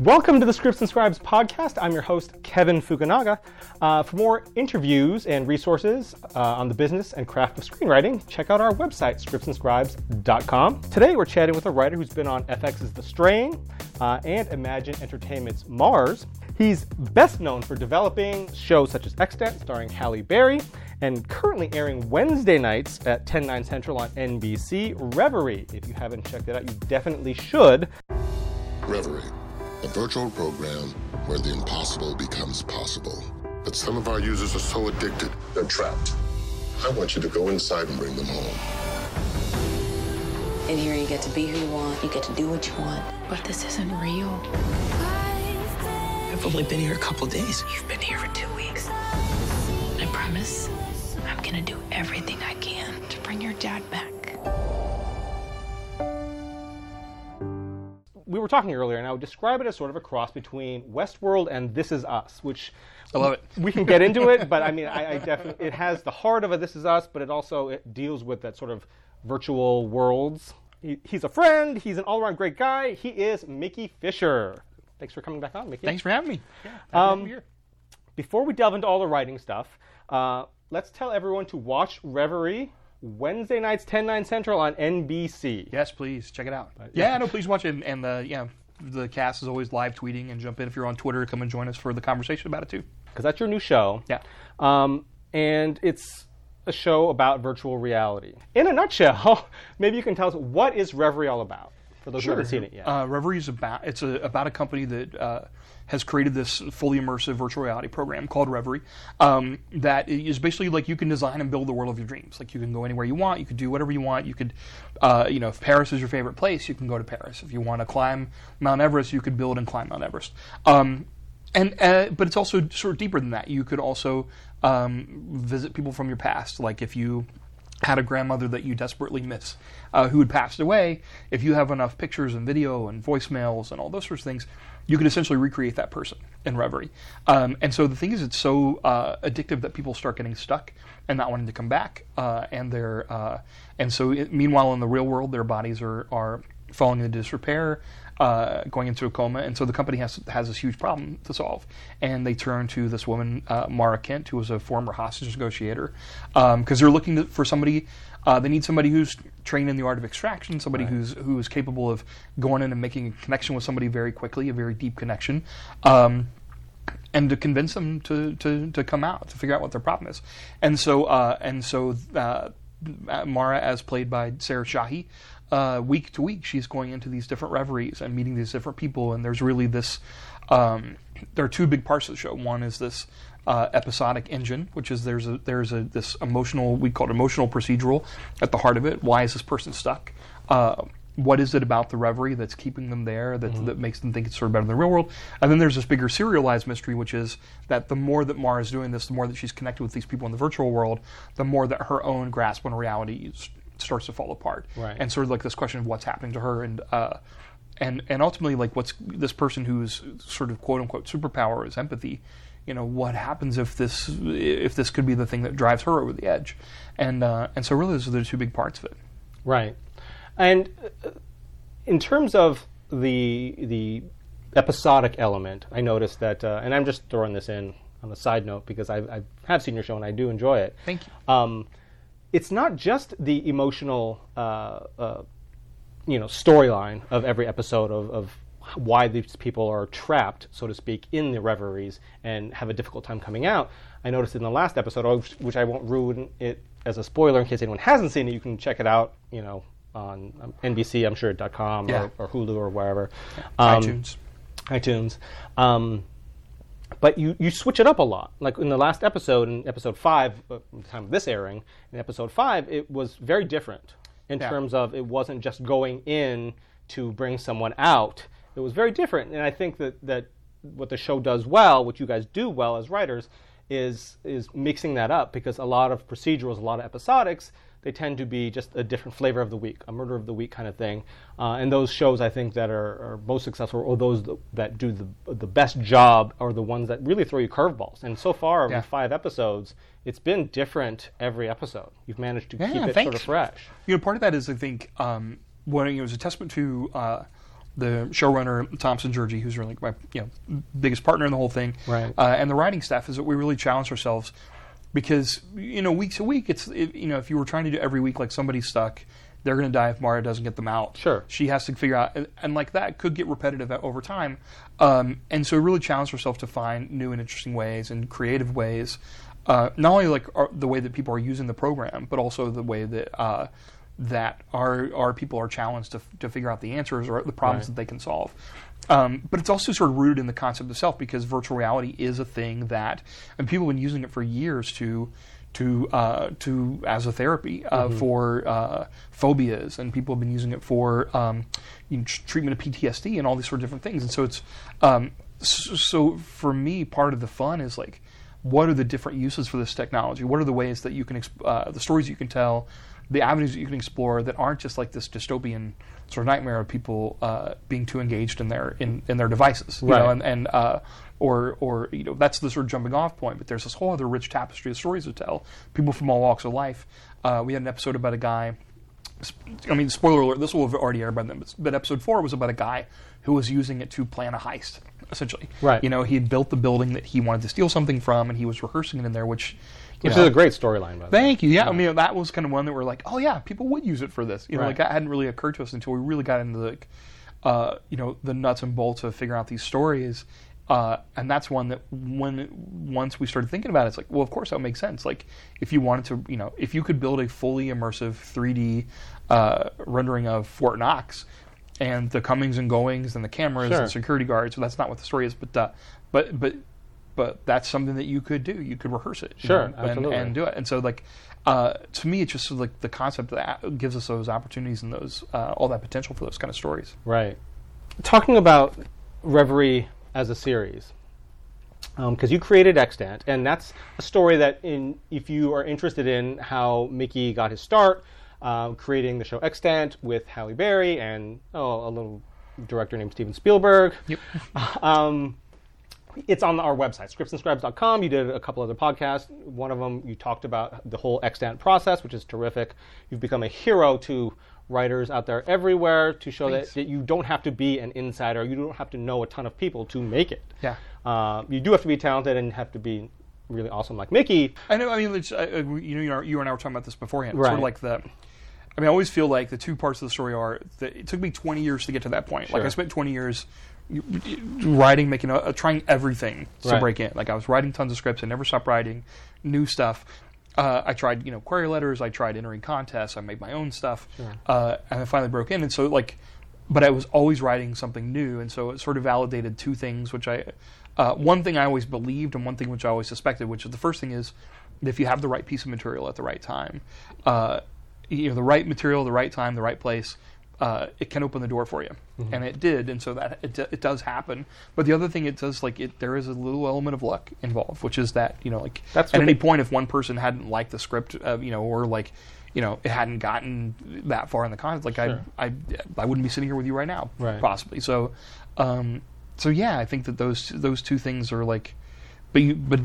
Welcome to the Scripts and Scribes podcast. I'm your host, Kevin Fukunaga. Uh, for more interviews and resources uh, on the business and craft of screenwriting, check out our website, scriptsandscribes.com. Today, we're chatting with a writer who's been on FX's The Strain uh, and Imagine Entertainment's Mars. He's best known for developing shows such as Extant, starring Halle Berry, and currently airing Wednesday nights at 10, 9 central on NBC, Reverie. If you haven't checked it out, you definitely should. Reverie, a virtual program where the impossible becomes possible. But some of our users are so addicted, they're trapped. I want you to go inside and bring them home. In here, you get to be who you want, you get to do what you want. But this isn't real. I've only been here a couple days. You've been here for two weeks. I promise I'm gonna do everything I can to bring your dad back. We were talking earlier, and I would describe it as sort of a cross between Westworld and This Is Us, which I love it. we can get into it, but I mean, I, I definitely it has the heart of a This Is Us, but it also it deals with that sort of virtual worlds. He, he's a friend. He's an all-around great guy. He is Mickey Fisher. Thanks for coming back on, Mickey. Thanks for having me. Yeah, Um, happy to be here. Before we delve into all the writing stuff, uh, let's tell everyone to watch Reverie Wednesday nights, 10, 9 central on NBC. Yes, please check it out. yeah, no, please watch it. And the yeah, the cast is always live tweeting and jump in if you're on Twitter. Come and join us for the conversation about it too. because that's your new show. Yeah. Um, and it's a show about virtual reality. In a nutshell, maybe you can tell us what is Reverie all about for those who haven't seen it yet. Uh, Reverie is about it's a, about a company that uh, has created this fully immersive virtual reality program called Reverie. Um, that is basically like you can design and build the world of your dreams. Like you can go anywhere you want. You could do whatever you want. You could, uh, you know, if Paris is your favorite place, you can go to Paris. If you want to climb Mount Everest, you could build and climb Mount Everest. Um, and uh, but it's also sort of deeper than that. You could also um, visit people from your past, like if you had a grandmother that you desperately miss uh, who had passed away, if you have enough pictures and video and voicemails and all those sorts of things, you can essentially recreate that person in Reverie. Um, and so the thing is, it's so uh, addictive that people start getting stuck and not wanting to come back. Uh, and they're uh, and so it, meanwhile in the real world, their bodies are are falling into disrepair. Uh, going into a coma, and so the company has has this huge problem to solve, and they turn to this woman, uh, Mara Kent, who was a former hostage negotiator, because they're looking to, for somebody. Uh, they need somebody who's trained in the art of extraction, somebody who's who is capable of going in and making a connection with somebody very quickly, a very deep connection. Um, and to convince them to, to, to come out to figure out what their problem is, and so uh, and so uh, Mara, as played by Sarah Shahi, uh, week to week she's going into these different reveries and meeting these different people, and there's really this. Um, there are two big parts of the show. One is this uh, episodic engine, which is there's a there's a this emotional we call it emotional procedural at the heart of it. Why is this person stuck? Uh, what is it about the reverie that's keeping them there that, that makes them think it's sort of better than the real world? And then there's this bigger serialized mystery, which is that the more that Mara is doing this, the more that she's connected with these people in the virtual world, the more that her own grasp on reality starts to fall apart. Right. And sort of like this question of what's happening to her and. Uh, and, and ultimately, like, what's this person who's sort of quote unquote superpower is empathy? You know, what happens if this if this could be the thing that drives her over the edge? And uh, and so really, those are the two big parts of it. Right. And uh, in terms of the the episodic element, I noticed that, uh, and I'm just throwing this in on a side note because I, I have seen your show and I do enjoy it. Thank you. Um, it's not just the emotional, uh, uh, you know, storyline of every episode of, of why these people are trapped, so to speak, in the reveries and have a difficult time coming out. I noticed in the last episode, which- which I won't ruin it as a spoiler in case anyone hasn't seen it. You can check it out, you know, on um, NBC, I'm sure, .com Yeah. or, or Hulu or wherever. Um, iTunes. iTunes. Um, but you, you switch it up a lot. Like in the last episode, in episode five, uh, at the time of this airing, in episode five, it was very different in Yeah. terms of it wasn't just going in to bring someone out. It was very different, and I think that that what the show does well, what you guys do well as writers, is is mixing that up because a lot of procedurals, a lot of episodics, they tend to be just a different flavor of the week, a murder of the week kind of thing. Uh, and those shows, I think, that are, are most successful, or those that, that do the the best job, are the ones that really throw you curveballs. And so far, Yeah. five episodes, it's been different every episode. You've managed to Yeah, keep it sort of fresh. You know, part of that is I think um, you know, is a testament to uh, the showrunner Tom Szentgyorgyi, who's really my you know biggest partner in the whole thing, Right. uh, and the writing staff is that we really challenge ourselves because you know week to week it's it, you know if you were trying to do every week like somebody's stuck they're going to die if Mara doesn't get them out. Sure. She has to figure out, and, and like that could get repetitive over time. Um, and so we really challenge ourselves to find new and interesting ways and creative ways, uh, not only like our, the way that people are using the program, but also the way that uh, that our our people are challenged to, to figure out the answers or the problems Right. that they can solve. Um, but it's also sort of rooted in the concept itself because virtual reality is a thing that, and people have been using it for years to to uh, to as a therapy uh, for uh, phobias, and people have been using it for um, you know, tr- treatment of PTSD and all these sort of different things. And so it's um, so, so for me, part of the fun is like, what are the different uses for this technology? What are the ways that you can exp- uh, the stories you can tell, the avenues that you can explore that aren't just like this dystopian sort of nightmare of people uh, being too engaged in their in, in their devices, you know, Right. and, and uh, or or you know that's the sort of jumping off point. But there's this whole other rich tapestry of stories to tell. People from all walks of life. Uh, we had an episode about a guy. I mean, spoiler alert. This will have already aired by then. But, but episode four was about a guy who was using it to plan a heist, essentially. Right. You know, he had built the building that he wanted to steal something from, and he was rehearsing it in there, which. Which know, is a great storyline, by the way. Thank you. Yeah, I mean that was kind of one that we're like, oh yeah, people would use it for this. You know, Right. like that hadn't really occurred to us until we really got into the, uh, you know, the nuts and bolts of figuring out these stories. Uh, and that's one that when once we started thinking about it, it's like, well, of course that would make sense. Like if you wanted to, you know, if you could build a fully immersive 3D uh, rendering of Fort Knox and the comings and goings and the cameras Sure. and security guards, well, that's not what the story is, but uh, but but but that's something that you could do. You could rehearse it, Sure, know, and, and do it. And so, like, uh, to me, it's just like the concept that gives us those opportunities and those uh, all that potential for those kind of stories. Right. Talking about Reverie as a series, because you created Extant, and that's a story that, in if you are interested in how Mickey got his start, uh, creating the show Extant with Halle Berry and oh, a little director named Steven Spielberg. Yep. Um, it's on our website, scriptsandscribes.com. You did a couple other podcasts. One of them, you talked about the whole extant process, which is terrific. You've become a hero to writers out there everywhere to show that, that you don't have to be an insider. You don't have to know a ton of people to make it. Yeah. Uh, you do have to be talented and have to be really awesome like Mickey. I know. I mean, it's, uh, you know, you, and I were talking about this beforehand. Right. Sort of like the. I mean, I always feel like the two parts of the story are that it took me 20 years to get to that point. Like I spent 20 years writing, making, a, trying everything to Right. break in. Like I was writing tons of scripts. I never stopped writing new stuff. Uh, I tried, you know, query letters. I tried entering contests. I made my own stuff, uh, and I finally broke in. And so, like, but I was always writing something new, and so it sort of validated two things, which I, uh, one thing I always believed, and one thing which I always suspected, which is the first thing is, if you have the right piece of material at the right time, uh, you know, the right material, the right time, the right place, uh, it can open the door for you, Mm-hmm. and it did, and so that it, it does happen. But the other thing it does, like, it there is a little element of luck involved, which is that you know, like, That's at any point, if one person hadn't liked the script, uh, you know, or like, you know, it hadn't gotten that far in the content, like Sure. I, I, I wouldn't be sitting here with you right now, Right. possibly. So, um, so yeah, I think that those those two things are like, but you, but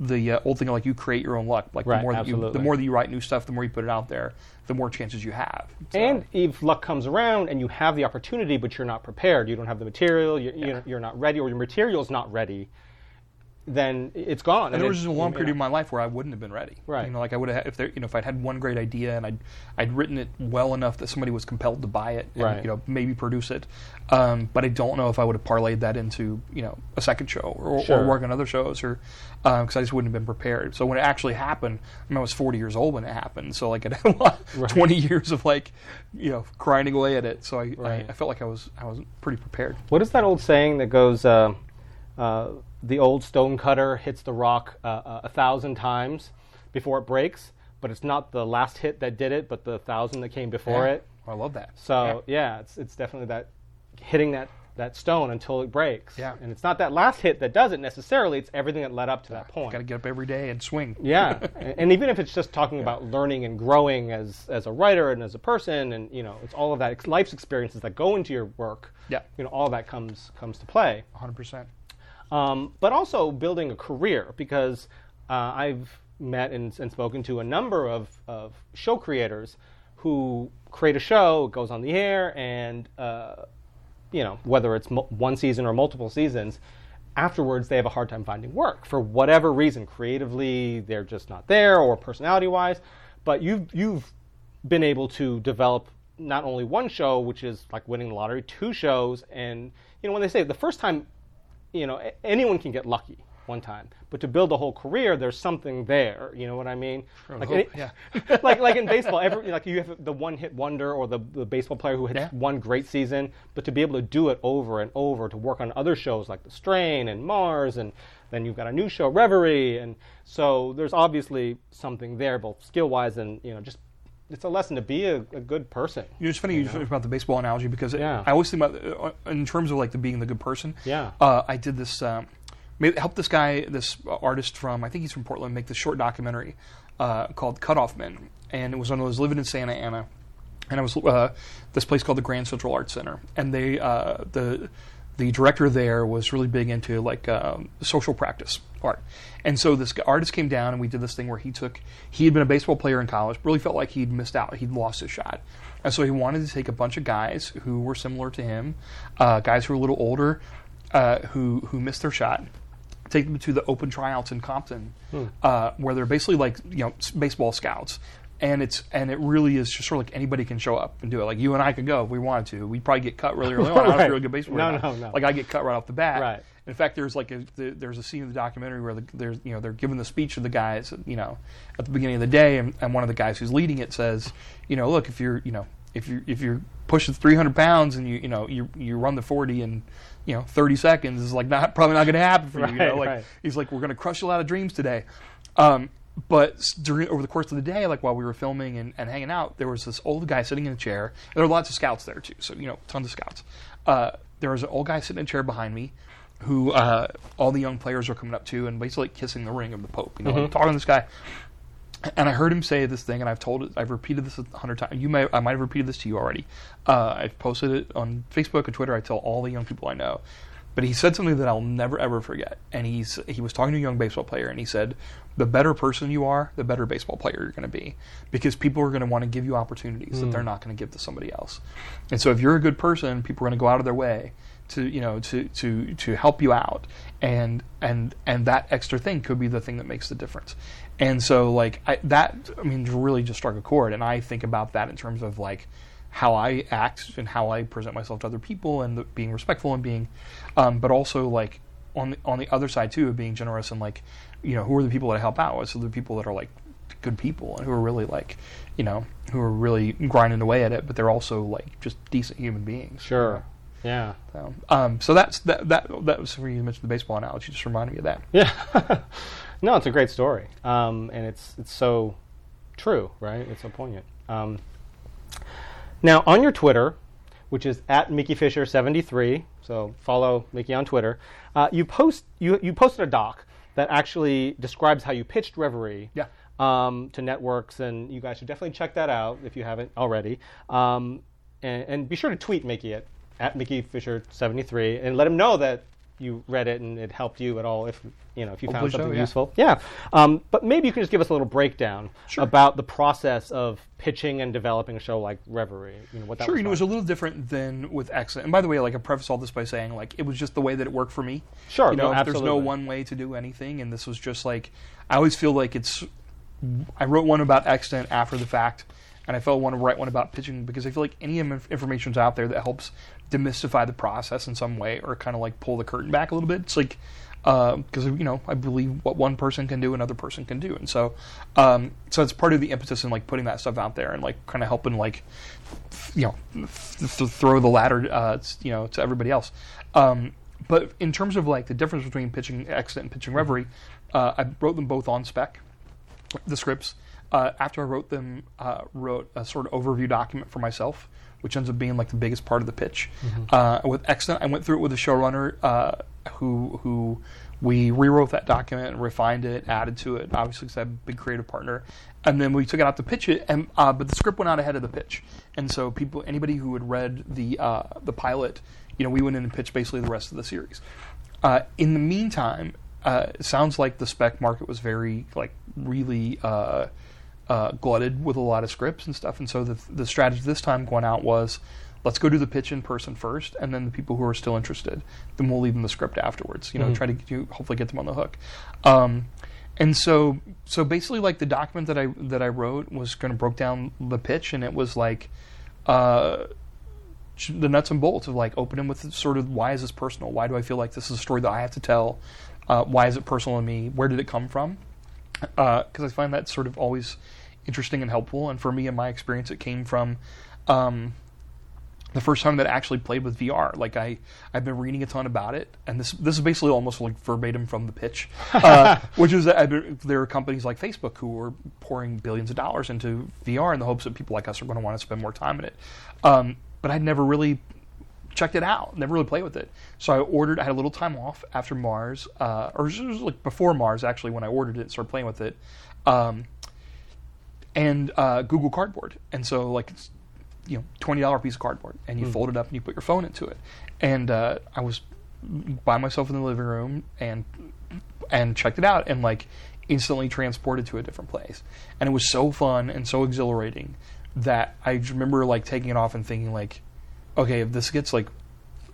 the uh, old thing like you create your own luck. Like Right, the more that you, absolutely. the more that you write new stuff, the more you put it out there, the more chances you have. So- And if luck comes around and you have the opportunity, but you're not prepared, you don't have the material, you're, you're, you're not ready, or your material's not ready, then it's gone. And there was just a long period know. of my life where I wouldn't have been ready. Right. You know, like I would have if there, you know, if I'd had one great idea and I'd I'd written it well enough that somebody was compelled to buy it and Right. you know maybe produce it. Um, but I don't know if I would have parlayed that into you know a second show or, Sure. or work on other shows or because I just wouldn't have been prepared. So when it actually happened, I, mean, I was 40 years old when it happened. So like I had a lot, 20 years of like you know grinding away at it. So I, Right. I I felt like I was I was pretty prepared. What is that old saying that goes, uh, uh, the old stone cutter hits the rock uh, uh, a thousand times before it breaks, but it's not the last hit that did it, but the thousand that came before Yeah. it. I love that. So yeah, it's it's definitely that hitting that that stone until it breaks. Yeah. and it's not that last hit that does it necessarily. It's everything that led up to that point. Got to get up every day and swing. Yeah, and and even if it's just talking about learning and growing as as a writer and as a person, and you know, it's all of that ex- life's experiences that go into your work. Yeah. you know, all that comes comes to play. 100. Um, but also building a career because uh, I've met and, and spoken to a number of, of show creators who create a show, it goes on the air, and uh, you know, whether it's mo- one season or multiple seasons, afterwards they have a hard time finding work for whatever reason. Creatively, they're just not there, or personality-wise. But you've you've been able to develop not only one show, which is like winning the lottery, two shows, and you know when they say the first time, you know anyone can get lucky one time, but to build a whole career, there's something there. You know what I mean? Like, hope, it- yeah. like like in baseball, every, like you have the one hit wonder or the, the baseball player who hits Yeah. one great season, but to be able to do it over and over, to work on other shows like The Strain and Mars, and then you've got a new show, Reverie, and so there's obviously something there, both skill wise and you know just it's a lesson to be a, a good person. You know, it's funny you talk about the baseball analogy because it- Yeah. I always think about uh, in terms of like the being the good person. Yeah. Uh, I did this. Um, helped this guy, this artist from I think he's from Portland, make this short documentary uh, called Cutoff Men, and it was when I was living in Santa Ana, and I was uh, this place called the Grand Central Arts Center, and they uh, the the director there was really big into like um, social practice and so this artist came down and we did this thing where he took he had been a baseball player in college, really felt like he'd missed out, he'd lost his shot, and so he wanted to take a bunch of guys who were similar to him, uh, guys who were a little older, uh, who who missed their shot, take them to the open tryouts in Compton, uh, where they're basically like you know baseball scouts, and it's and it really is just sort of like anybody can show up and do it. Like you and I could go if we wanted to. We'd probably get cut really early on. I was a really good baseball. No, no, no. Like I get cut right off the bat. Right. In fact, there's like a the, there's a scene in the documentary where the, there's you know they're giving the speech to the guys you know at the beginning of the day, and, and one of the guys who's leading it says, you know, look if you're you know if you if you're pushing 300 pounds and you you know you you run the 40 in you know 30 seconds is like not probably not going to happen for you. You know, like right. he's like we're going to crush a lot of dreams today. Um, but during over the course of the day, like while we were filming and, and hanging out, there was this old guy sitting in a chair. There were lots of scouts there too, so you know, tons of scouts. Uh, there was an old guy sitting in a chair behind me, who uh, all the young players are coming up to and basically kissing the ring of the Pope. You know, like, talking to this guy. And I heard him say this thing, and I've told it, I've repeated this a hundred times. You may, I might have repeated this to you already. Uh, I've posted it on Facebook and Twitter. I tell all the young people I know. But he said something that I'll never ever forget. And he's he was talking to a young baseball player, and he said, "The better person you are, the better baseball player you're going to be, because people are going to want to give you opportunities that they're not going to give to somebody else. And so if you're a good person, people are going to go out of their way to you know to to to help you out. And and and that extra thing could be the thing that makes the difference. And so like I, that i mean really just struck a chord. And i think about that in terms of like how i act and how i present myself to other people and the, being respectful and being um, but also like on the, on the other side too of being generous and like you know who are the people that I help out? With so the people that are like good people and who are really like you know who are really grinding away at it but they're also like just decent human beings. Sure. Yeah. so, um, so that's that. That that was when you mentioned the baseball analogy. Just reminded me of that. Yeah. no, it's a great story, um, and it's it's so true, right? It's so poignant. Um, now, on your Twitter, which is at Mickey Fisher seventy three, so follow Mickey on Twitter. Uh, you post you you posted a doc that actually describes how you pitched Reverie. Yeah. Um, to networks, and you guys should definitely check that out if you haven't already. Um, and, and be sure to tweet Mickey at, at Mickey Fisher seventy three, and let him know that you read it and it helped you at all. If you know if you found Hopefully so, something yeah. useful, yeah. Um, but maybe you can just give us a little breakdown Sure. about the process of pitching and developing a show like Reverie. You know what that Sure, you know, it was a little different than with Extant. And by the way, like I preface all this by saying, like it was just the way that it worked for me. Sure, you know, no, there's no one way to do anything, and this was just like I always feel like it's. I wrote one about Extant after the fact, and I felt I want to write one about pitching because I feel like any inf- information's out there that helps demystify the process in some way or kind of like pull the curtain back a little bit. It's like because you know I believe what one person can do, another person can do, and so um, so it's part of the impetus in like putting that stuff out there and like kind of helping like you know th- th- throw the ladder uh, you know to everybody else. Um, but in terms of like the difference between pitching extant and pitching reverie, uh, I wrote them both on spec the scripts. Uh, after I wrote them, uh, wrote a sort of overview document for myself, which ends up being like the biggest part of the pitch. Uh, with Extant, I went through it with a showrunner uh, who who we rewrote that document, refined it, added to it. Obviously, because I have a big creative partner, and then we took it out to pitch it. And uh, but the script went out ahead of the pitch, and so people, anybody who had read the uh, the pilot, you know, we went in and pitched basically the rest of the series. Uh, in the meantime, uh, it sounds like the spec market was very like really uh, uh, glutted with a lot of scripts and stuff, and so the the strategy this time going out was let's go do the pitch in person first, and then the people who are still interested, then we'll leave them the script afterwards. You know, try to get you, hopefully get them on the hook. Um, and so, so basically, like the document that I that I wrote was kind of broke down the pitch, and it was like. Uh, the nuts and bolts of like opening with sort of why is this personal? Why do I feel like this is a story that I have to tell? Uh, why is it personal to me? Where did it come from? Because I find that sort of always interesting and helpful. And for me, in my experience, it came from um, the first time that I actually played with VR. Like I, I've been reading a ton about it, and this this is basically almost like verbatim from the pitch, uh, which is that been- there are companies like Facebook who are pouring billions of dollars into VR in the hopes that people like us are going to want to spend more time in it. Um, but I'd never really checked it out. Never really played with it. So I ordered. I had a little time off after Mars, uh, or it was like before Mars actually when I ordered it. and Started playing with it, um, and uh, Google Cardboard. And so like it's, you know twenty dollar piece of cardboard, and you fold it up and you put your phone into it. And uh, I was by myself in the living room and and checked it out and like instantly transported to a different place. And it was so fun and so exhilarating that I remember like taking it off and thinking like, okay, if this gets like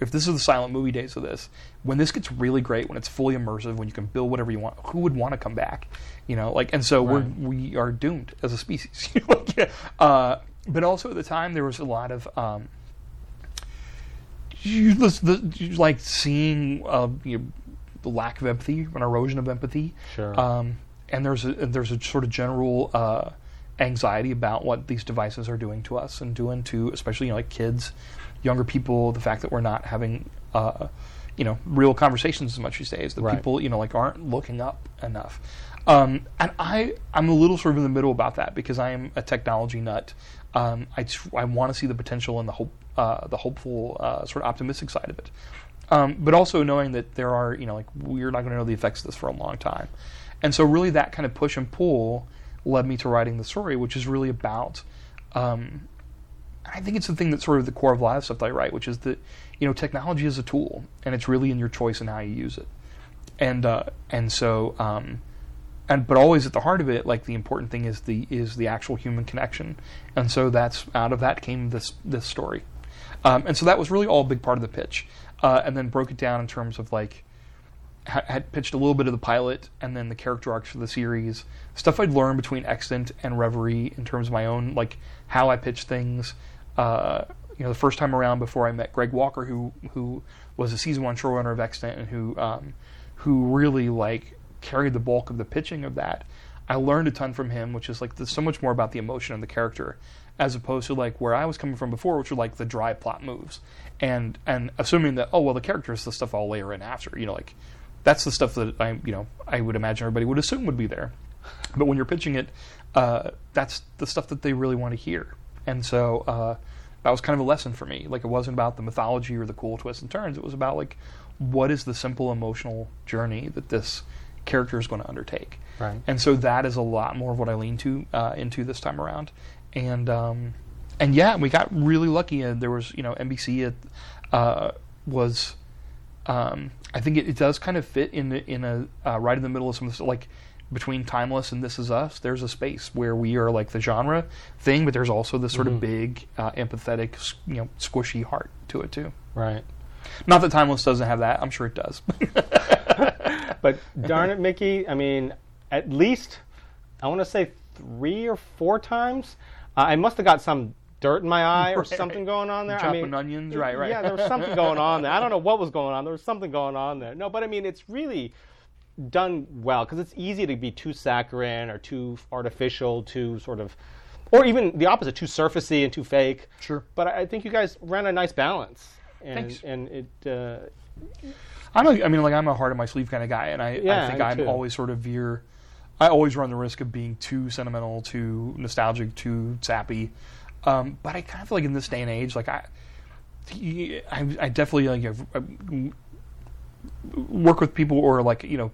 if this is the silent movie days of this, when this gets really great, when it's fully immersive, when you can build whatever you want, who would want to come back? You know, like, and so we're we are doomed as a species. like, yeah. uh, but also at the time, there was a lot of um, you, the, the, like seeing uh, you know, the lack of empathy, an erosion of empathy. Sure. Um, and there's a there's a sort of general uh, anxiety about what these devices are doing to us and doing to especially you know, like kids, younger people. The fact that we're not having uh, you know real conversations as much these days. The Right. people you know like aren't looking up enough. Um, and I I'm a little sort of in the middle about that because I am a technology nut. Um, I tr- I want to see the potential and the hope uh, the hopeful uh, sort of optimistic side of it. Um, but also knowing that there are, you know, like we're not going to know the effects of this for a long time. And so, really, that kind of push and pull led me to writing the story, which is really about. Um, I think it's the thing that's sort of the core of a lot of stuff that I write, which is that you know technology is a tool, and it's really in your choice and how you use it. And uh, and so, um, and but always at the heart of it, like the important thing is the is the actual human connection. And so that's out of that came this this story. Um, and so that was really all a big part of the pitch. Uh, and then broke it down in terms of like ha- had pitched a little bit of the pilot and then the character arcs for the series stuff i'd learned between extant and reverie in terms of my own like how i pitch things uh, you know the first time around before i met greg walker who who was a season one showrunner of extant and who um, who really like carried the bulk of the pitching of that i learned a ton from him which is like so much more about the emotion and the character as opposed to like where I was coming from before, which were like the dry plot moves, and and assuming that oh well the character is the stuff I'll layer in after, you know like that's the stuff that I you know I would imagine everybody would assume would be there, but when you're pitching it, uh, that's the stuff that they really want to hear, and so uh, that was kind of a lesson for me. Like it wasn't about the mythology or the cool twists and turns. It was about like what is the simple emotional journey that this character is going to undertake. Right. And so that is a lot more of what I lean to uh, into this time around. And um, and yeah, we got really lucky. And there was you know NBC it, uh, was um, I think it, it does kind of fit in the, in a uh, right in the middle of some of this, like between Timeless and This Is Us. There's a space where we are like the genre thing, but there's also this sort of big uh, empathetic you know squishy heart to it too. Right. Not that Timeless doesn't have that. I'm sure it does. But darn it, Mickey, I mean, at least, I want to say three or four times, uh, I must have got some dirt in my eye or Right. something going on there. I Chopping mean, onions, right, right. Yeah, there was something going on there. I don't know what was going on. There was something going on there. No, but I mean, it's really done well because it's easy to be too saccharine or too artificial, too sort of, or even the opposite, too surfacey and too fake. Sure. But I I think you guys ran a nice balance. And, Thanks. And it, uh, I'm a, I mean, like I'm a heart on my sleeve kind of guy, and I, Yeah, I think I'm too. always sort of veer. I always run the risk of being too sentimental, too nostalgic, too sappy. Um, but I kind of feel like in this day and age, like I, I, I definitely like uh, work with people or like you know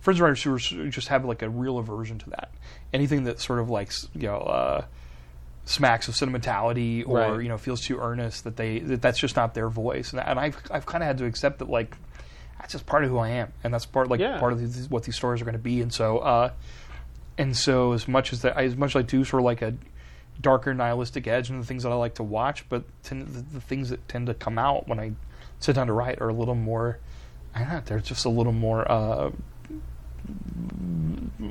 friends and writers who are, just have like a real aversion to that. Anything that sort of like you know. Uh, smacks of sentimentality or Right. you know feels too earnest that they that that's just not their voice and, and I've I've kind of had to accept that like that's just part of who I am and that's part like Yeah. part of these, what these stories are going to be and so uh and so as much as that as much as I do sort of like a darker nihilistic edge and the things that I like to watch, but tend, the, the things that tend to come out when I sit down to write are a little more. I know. They're just a little more uh,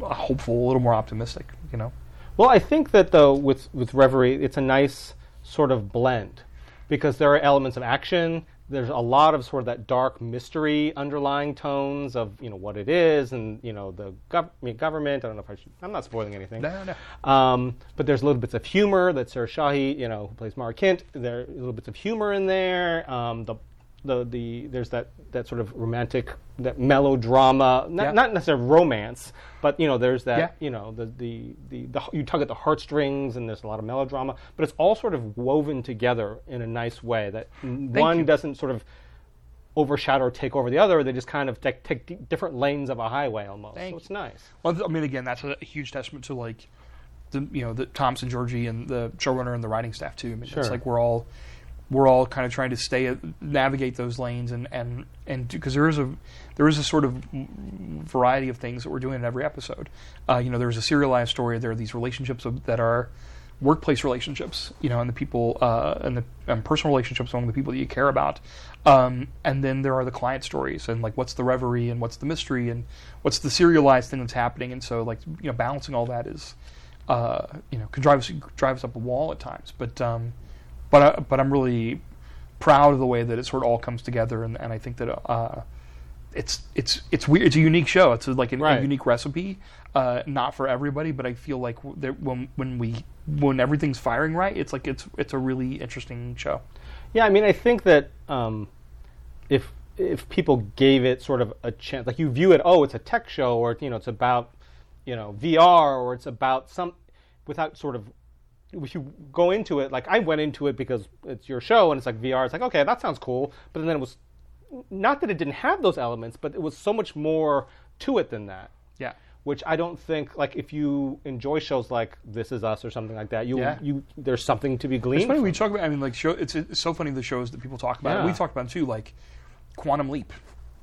hopeful, a little more optimistic. You know. Well, I think that though with with Reverie, it's a nice sort of blend because there are elements of action. There's a lot of sort of that dark mystery underlying tones of you know what it is and you know the gov- government. I don't know if I should. I'm not spoiling anything. No, no. Um, but there's little bits of humor that Sarah Shahi, you know, who plays Mara Kent. There are little bits of humor in there. Um, the the the there's that that sort of romantic that melodrama, not, Yeah. not necessarily romance, but you know there's that Yeah. you know the, the the the you tug at the heartstrings and there's a lot of melodrama, but it's all sort of woven together in a nice way that one you. doesn't sort of overshadow or take over the other. They just kind of take, take different lanes of a highway almost. Thank so it's nice. Well, th- I mean, again, that's a huge testament to like the you know the Thompson, Georgie, and the showrunner and the writing staff too. I mean, Sure. it's like we're all we're all kind of trying to stay navigate those lanes and and and because there is a there is a sort of variety of things that we're doing in every episode. Uh, you know, there's a serialized story. There are these relationships of, that are workplace relationships, you know, and the people uh, and the and personal relationships among the people that you care about. Um, and then there are the client stories and like what's the reverie and what's the mystery and what's the serialized thing that's happening. And so like you know balancing all that is uh, you know can drive us drive us up a wall at times. But um, but I, but I'm really proud of the way that it sort of all comes together. And, and I think that uh, it's it's it's weird. It's a unique show. It's like a, Right. a unique recipe. Uh, not for everybody, but I feel like that when when we when everything's firing right, it's like it's it's a really interesting show. Yeah, I mean, I think that um, if if people gave it sort of a chance, like you view it, oh, it's a tech show, or you know, it's about you know VR, or it's about some, without sort of, if you go into it, like I went into it because it's your show and it's like VR, it's like okay, that sounds cool, but then it was not that it didn't have those elements, but it was so much more to it than that. Yeah. Which I don't think, like, if you enjoy shows like This Is Us or something like that, you Yeah. you there's something to be gleaned. It's funny from we talk about. I mean, like show. It's, it's so funny the shows that people talk about. Yeah. We talked about them too, like Quantum Leap.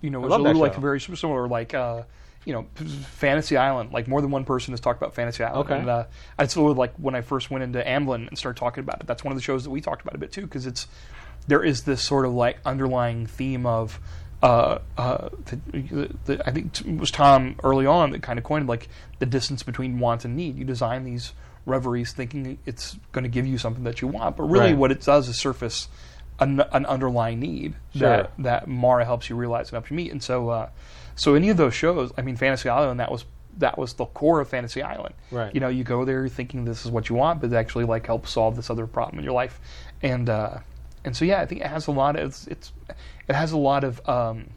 You know, it was a little like very similar, like uh, you know, Fantasy Island. Like more than one person has talked about Fantasy Island. Okay. And, uh, I sort of like when I first went into Amblin and started talking about it. That's one of the shows that we talked about a bit too, because it's there is this sort of like underlying theme of. Uh, uh, the, the, I think it was Tom early on that kind of coined like the distance between want and need. You design these reveries thinking it's going to give you something that you want, but really Right. what it does is surface an, an underlying need Sure. that that Mara helps you realize and helps you meet. And so, uh, so any of those shows, I mean, Fantasy Island, that was that was the core of Fantasy Island. Right. You know, you go there thinking this is what you want, but it actually like helps solve this other problem in your life. And uh, and so yeah, I think it has a lot of it's, it's it has a lot of um,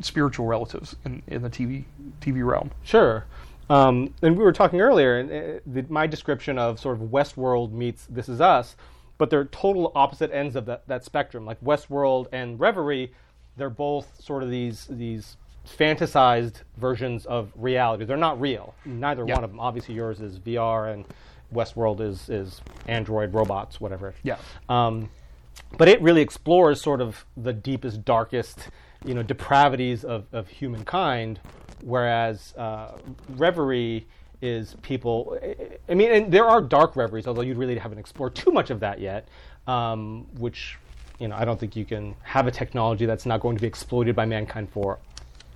spiritual relatives in, in the TV TV realm. Sure. Um, and we were talking earlier, and uh, the, my description of sort of Westworld meets This Is Us, but they're total opposite ends of that, that spectrum. Like Westworld and Reverie, they're both sort of these these fantasized versions of reality. They're not real. Neither Yeah. one of them. Obviously, yours is VR, and Westworld is is android robots, whatever. Yeah. Um, but it really explores sort of the deepest, darkest, you know, depravities of, of humankind, whereas uh, Reverie is people. I mean, and there are dark reveries, although you really haven't explored too much of that yet, um, which, you know, I don't think you can have a technology that's not going to be exploited by mankind for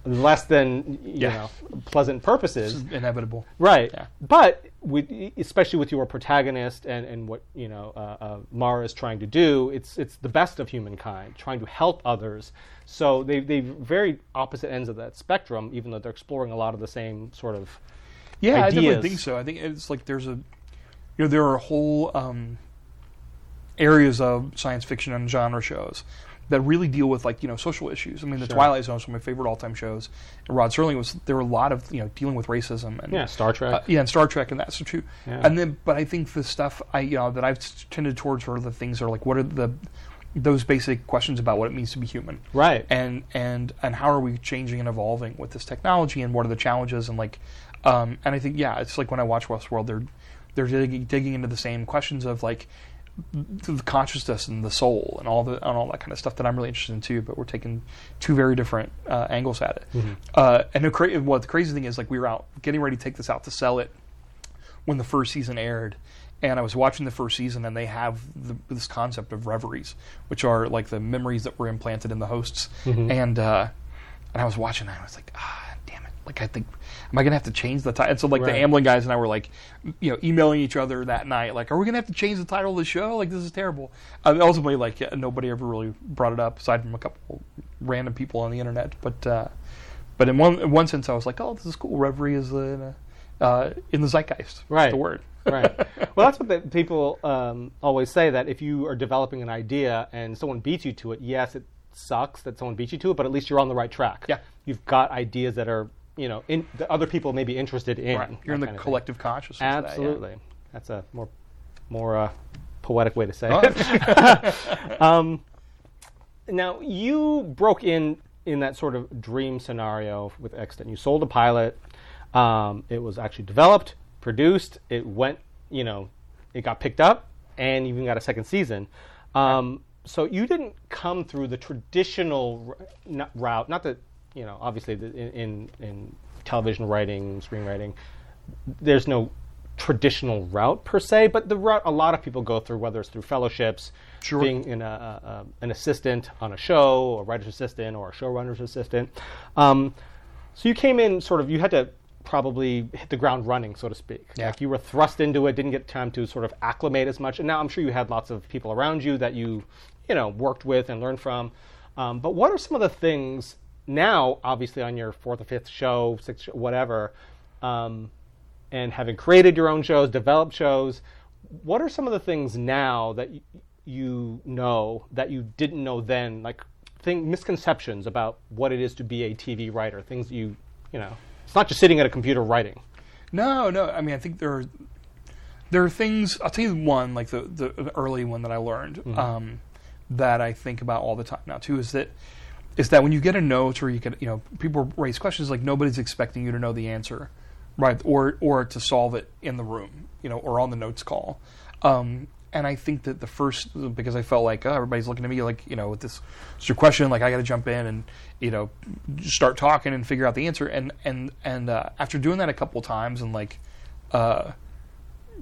less than you Yeah. know pleasant purposes. Inevitable. Right. Yeah. But with, especially with your protagonist and, and what you know uh, uh, Mara is trying to do, it's it's the best of humankind, trying to help others. So they they very opposite ends of that spectrum, even though they're exploring a lot of the same sort of. Yeah, I definitely think so. I think it's like there's a, you know, there are whole um, areas of science fiction and genre shows that really deal with like you know social issues. I mean, the Twilight Zone is one of my favorite all-time shows. And Rod Serling was there were a lot of you know dealing with racism and Yeah, Star Trek. uh, yeah, and Star Trek and that's true. Yeah. And then, but I think the stuff I you know that I've tended towards of the things are like what are the those basic questions about what it means to be human, Right. And and and how are we changing and evolving with this technology, and what are the challenges, and like, um, and I think yeah, it's like when I watch Westworld, they're they're digging, digging into the same questions of like the consciousness and the soul and all the and all that kind of stuff that I'm really interested in too. But we're taking two very different uh, angles at it. Uh, and the cra- what the crazy thing is, like we were out getting ready to take this out to sell it when the first season aired, and I was watching the first season, and they have the, this concept of reveries, which are like the memories that were implanted in the hosts, and uh, and I was watching that, and I was like, ah, damn it! Like I think, am I gonna have to change the title? And so like Right. the Amblin guys and I were like, you know, emailing each other that night, like, are we gonna have to change the title of the show? Like this is terrible. Uh, ultimately, like yeah, nobody ever really brought it up, aside from a couple random people on the internet, but. Uh, but in one in one sense, I was like, "Oh, this is cool. Reverie is in, uh, uh, in the zeitgeist. Right. the word. right. Well, that's what the, people um, always say that if you are developing an idea and someone beats you to it, yes, it sucks that someone beats you to it, but at least you're on the right track. Yeah. You've got ideas that are, you know, in, that other people may be interested in. Right. You're in the collective consciousness. of that, yeah. Absolutely. That's a more, more uh, poetic way to say Oh. it. um, now, you broke in in that sort of dream scenario with Extant. You sold a pilot. Um, it was actually developed, produced. It went, you know, it got picked up, and even got a second season. Um, so you didn't come through the traditional r- route. Not that you know, obviously, the, in, in in television writing, screenwriting, there's no traditional route per se, but the route a lot of people go through, whether it's through fellowships, Sure. being in a, a, a, an assistant on a show, a writer's assistant, or a showrunner's assistant. Um, so you came in sort of, you had to probably hit the ground running, so to speak. Yeah. Like you were thrust into it, didn't get time to sort of acclimate as much. And now I'm sure you had lots of people around you that you, you know, worked with and learned from. Um, but what are some of the things now, obviously on your fourth or fifth show, sixth, show, whatever, um, and having created your own shows, developed shows, what are some of the things now that y- you know that you didn't know then, like thing, misconceptions about what it is to be a TV writer, things you, you know, it's not just sitting at a computer writing. No, no. I mean, I think there are there are things. I'll tell you one, like the the, early one that I learned um, that I think about all the time now too is that is that when you get a note or you get you know people raise questions like nobody's expecting you to know the answer, right? Or or to solve it in the room, you know, or on the notes call. Um, and I think that the first because I felt like oh, everybody's looking at me like you know with this, your question like I got to jump in and you know start talking and figure out the answer and and and uh, after doing that a couple times and like uh,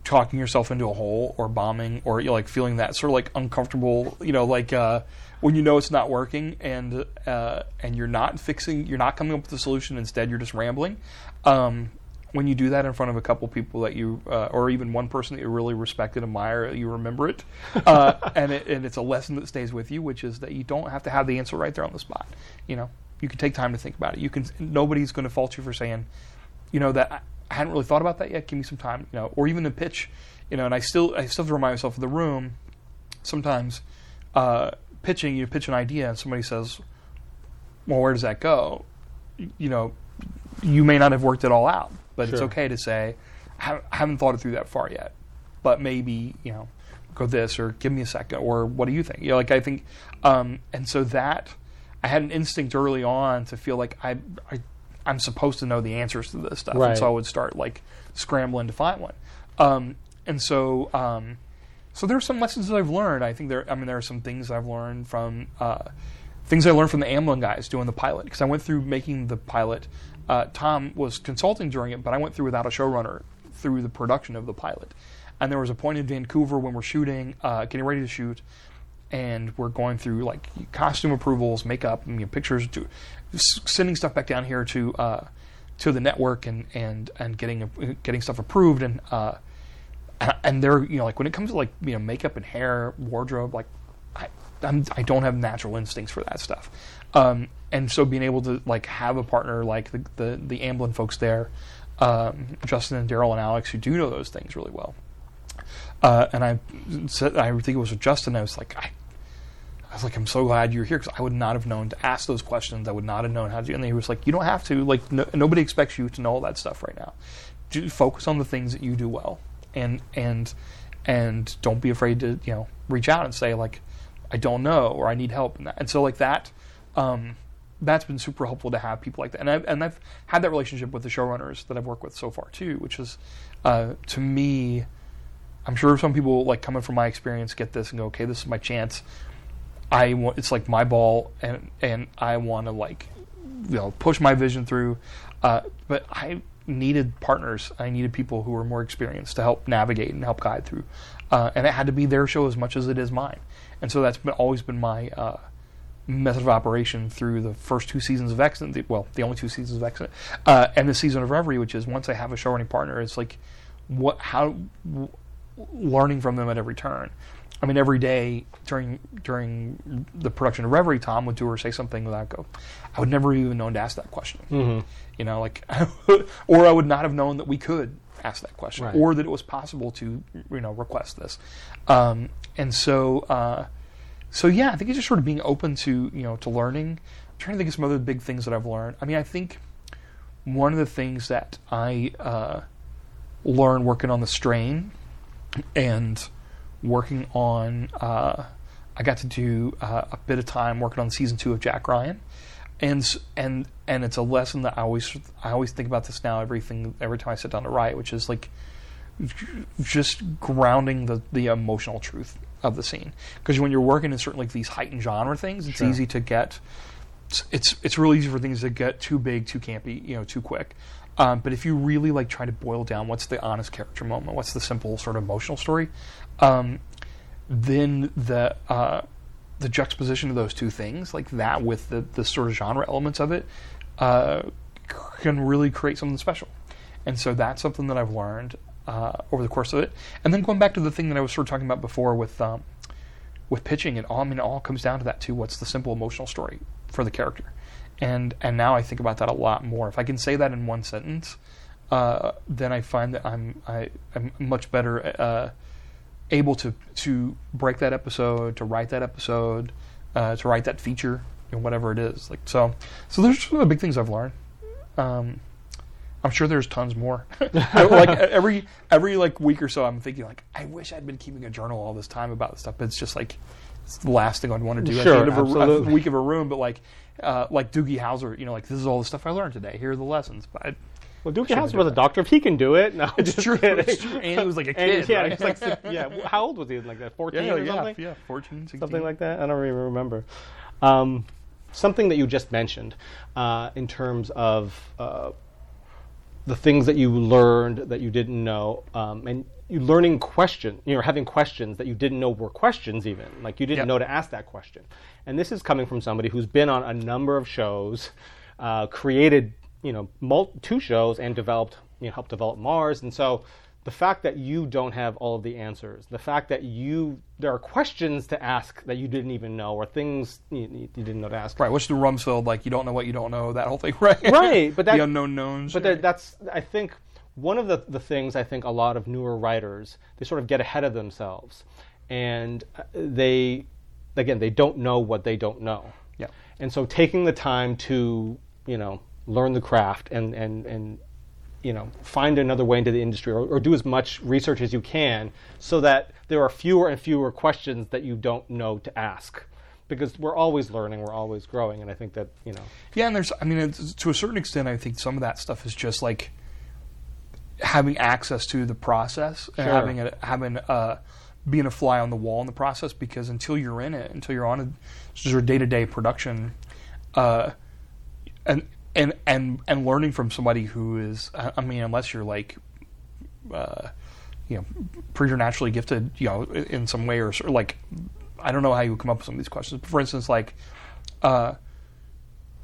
talking yourself into a hole or bombing or you know, like feeling that sort of like uncomfortable you know like uh, when you know it's not working and uh, and you're not fixing you're not coming up with a solution instead you're just rambling um, when you do that in front of a couple people that you uh, or even one person that you really respect and admire you remember it uh, and it, and it's a lesson that stays with you which is that you don't have to have the answer right there on the spot you know you can take time to think about it you can nobody's going to fault you for saying you know that I- hadn't really thought about that yet. Give me some time, you know, or even a pitch, you know. And I still I still have to remind myself of the room. Sometimes uh, pitching, you pitch an idea, and somebody says, "Well, where does that go?" You know, you may not have worked it all out, but it's okay to say, "I haven't- thought it through that far yet." But maybe you know, go this or give me a second or what do you think? You know, like I think, um, and so that I had an instinct early on to feel like I, I I'm supposed to know the answers to this stuff, Right. and so I would start like scrambling to find one. Um, and so, um, so there are some lessons that I've learned. I think there, I mean, there are some things I've learned from uh, things I learned from the Amblin guys doing the pilot because I went through making the pilot. Uh, Tom was consulting during it, but I went through without a showrunner through the production of the pilot. And there was a point in Vancouver when we're shooting, uh, getting ready to shoot, and we're going through like costume approvals, makeup, pictures, to, sending stuff back down here to uh, to the network and and and getting getting stuff approved and uh, and they're you know like when it comes to like you know makeup and hair, wardrobe, like I I'm, I don't have natural instincts for that stuff, um, and so being able to like have a partner like the the, the Amblin folks there, um, Justin and Daryl and Alex who do know those things really well. Uh, and I said, I think it was with Justin. I was like, I, I was like, I'm so glad you're here because I would not have known to ask those questions. I would not have known how to. do And he was like, you don't have to. Like, no, nobody expects you to know all that stuff right now. Do, focus on the things that you do well, and and and don't be afraid to you know reach out and say like, I don't know or I need help. And, that. and so like that. Um, that's been super helpful to have people like that, and I've and I've had that relationship with the showrunners that I've worked with so far too, which is, uh, to me, I'm sure some people like coming from my experience get this and go, okay, this is my chance. I want it's like my ball, and and I want to like, you know, push my vision through. Uh, but I needed partners. I needed people who were more experienced to help navigate and help guide through, uh, and it had to be their show as much as it is mine. And so that's been, always been my uh, method of operation through the first two seasons of Extant, the, well, the only two seasons of Extant, uh, and the season of Reverie, which is once I have a show running partner, it's like what how w- learning from them at every turn. I mean, every day during during the production of Reverie, Tom would do or say something that I go, I would never even known to ask that question. Mm-hmm. You know, like, or I would not have known that we could ask that question, Right. or that it was possible to, you know, request this. Um, and so, uh, so yeah, I think it's just sort of being open to, you know, to learning. I'm trying to think of some other big things that I've learned. I mean, I think one of the things that I uh, learned working on the strain and working on uh, I got to do uh, a bit of time working on season two of Jack Ryan, and and and it's a lesson that I always I always think about this now everything every time I sit down to write, which is like just grounding the the emotional truth of the scene. Because when you're working in certain like these heightened genre things, it's easy to get it's- it's it's really easy for things to get too big, too campy, you know, too quick. Um, but if you really like try to boil down what's the honest character moment, what's the simple sort of emotional story, um, then the uh, the juxtaposition of those two things, like that with the the sort of genre elements of it, uh, can really create something special. And so that's something that I've learned uh, over the course of it. And then going back to the thing that I was sort of talking about before with um, with pitching, it all I mean, it all comes down to that too. What's the simple emotional story for the character? And and now I think about that a lot more. If I can say that in one sentence, uh, then I find that I'm I, I'm much better uh, able to to break that episode, to write that episode, uh, to write that feature, you know, whatever it is. Like so, so there's some of the big things I've learned. Um, I'm sure there's tons more. like every every like week or so, I'm thinking like, I wish I'd been keeping a journal all this time about this stuff. But it's just like it's the last thing I'd want to do at the end of a, a week of a room. But like uh, like Doogie Howser, you know, like this is all the stuff I learned today. Here are the lessons. But I, Well, Should've Howser was a doctor. If he can do it, no, It's just true, kidding. it's true. And he was like a And kid, yeah, right? he was like yeah. How old was he? Like that, fourteen yeah, or yeah, something? yeah, 14, 16. something like that. I don't even remember. Um, something that you just mentioned uh, in terms of uh, the things that you learned that you didn't know, um, and you learning question, you know, having questions that you didn't know were questions, even like you didn't Yep. know to ask that question. And this is coming from somebody who's been on a number of shows, uh, created, you know, mul- two shows, and developed, you know, helped develop Mars, and so. The fact that you don't have all of the answers, the fact that you there are questions to ask that you didn't even know, or things you, you didn't know to ask. Right, what's the Rumsfeld like? You don't know what you don't know. That whole thing, right? Right, but that- the unknown knowns. But that- that's I think one of the, the things I think a lot of newer writers they sort of get ahead of themselves, and uh, they again they don't know what they don't know. Yeah. And so taking the time to you know learn the craft and and and you know find another way into the industry or, or do as much research as you can so that there are fewer and fewer questions that you don't know to ask because we're always learning we're always growing and i think that you know Yeah, and there's, I mean, it's, to a certain extent, I think some of that stuff is just like having access to the process and having a, having uh, being a fly on the wall in the process. Because until you're in it, until you're on a sort of day to day production, uh, and and and and learning from somebody who is, I mean, unless you're like. Uh, you know, preternaturally gifted, you know, in some way, or of like, I don't know how you come up with some of these questions. But for instance, like, uh,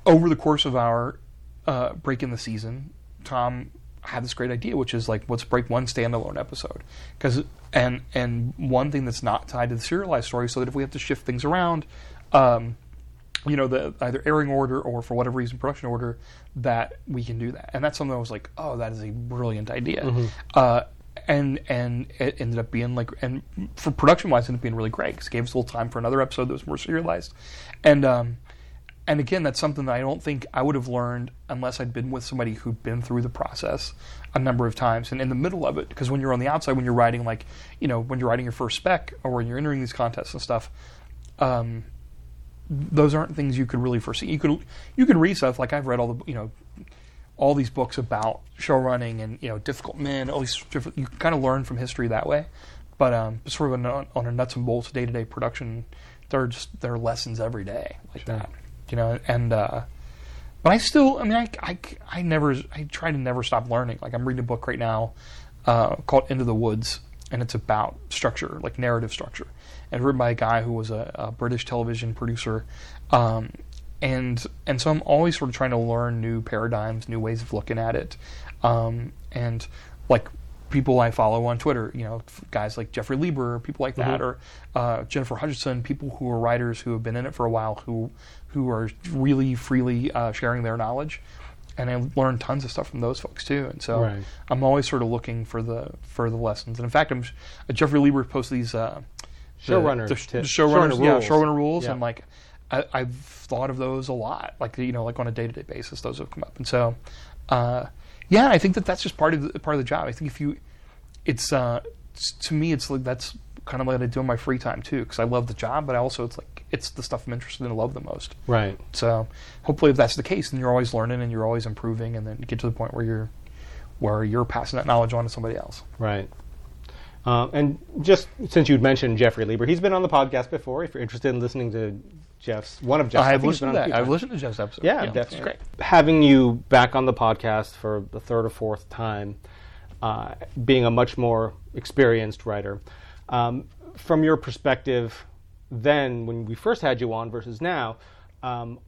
over the course of our uh, break in the season, Tom had this great idea, which is like, let's break one standalone episode, because and and one thing that's not tied to the serialized story, so that if we have to shift things around, um, you know, the either airing order or for whatever reason production order, that we can do that, and that's something I was like, oh, that is a brilliant idea. Uh, and and it ended up being like, and for production wise, ended up being really great because it gave us a little time for another episode that was more serialized, and um, and again, that's something that I don't think I would have learned unless I'd been with somebody who'd been through the process a number of times and in the middle of it. Because when you're on the outside, when you're writing, like, you know, when you're writing your first spec or when you're entering these contests and stuff, um, those aren't things you could really foresee. You could you can read stuff like I've read all the you know all these books about show running and you know difficult men. All these different, you kind of learn from history that way, but um, sort of on, on a nuts and bolts day to day production, there are just there are lessons every day like that. You know, and uh, but I still, I mean, I, I, I never, I try to never stop learning. Like I'm reading a book right now uh, called Into the Woods, and it's about structure, like narrative structure, and written by a guy who was a, a British television producer. Um, and and so I'm always sort of trying to learn new paradigms, new ways of looking at it, um, and like people I follow on Twitter, you know, guys like Jeffrey Lieber, people like that, or uh, Jennifer Hutchison, people who are writers who have been in it for a while, who who are really freely uh, sharing their knowledge, and I learned tons of stuff from those folks too. And so Right. I'm always sort of looking for the for the lessons. And in fact, I'm uh, Jeffrey Lieber posts these uh, the- Showrunner the, tips. showrunners, Showrunner yeah, rules. showrunner rules, Yeah. and like I, I've thought of those a lot, like you know, like on a day to day basis, those have come up, and so uh, yeah, I think that that's just part of the, part of the job. I think if you, it's uh, to me, it's like that's kind of what I do in my free time too, because I love the job, but I also it's like it's the stuff I'm interested in and love the most. Right. So hopefully, if that's the case, then you're always learning and you're always improving, and then you get to the point where you're where you're passing that knowledge on to somebody else. Right. Um, and just since you'd mentioned Jeffrey Lieber, he's been on the podcast before. If you're interested in listening to Jeff's one of Jeff's, I I've listened to that. I've listened to Jeff's episode. Yeah, that's great. Having you back on the podcast for the third or fourth time, uh, being a much more experienced writer, um, from your perspective, then when we first had you on versus now, um,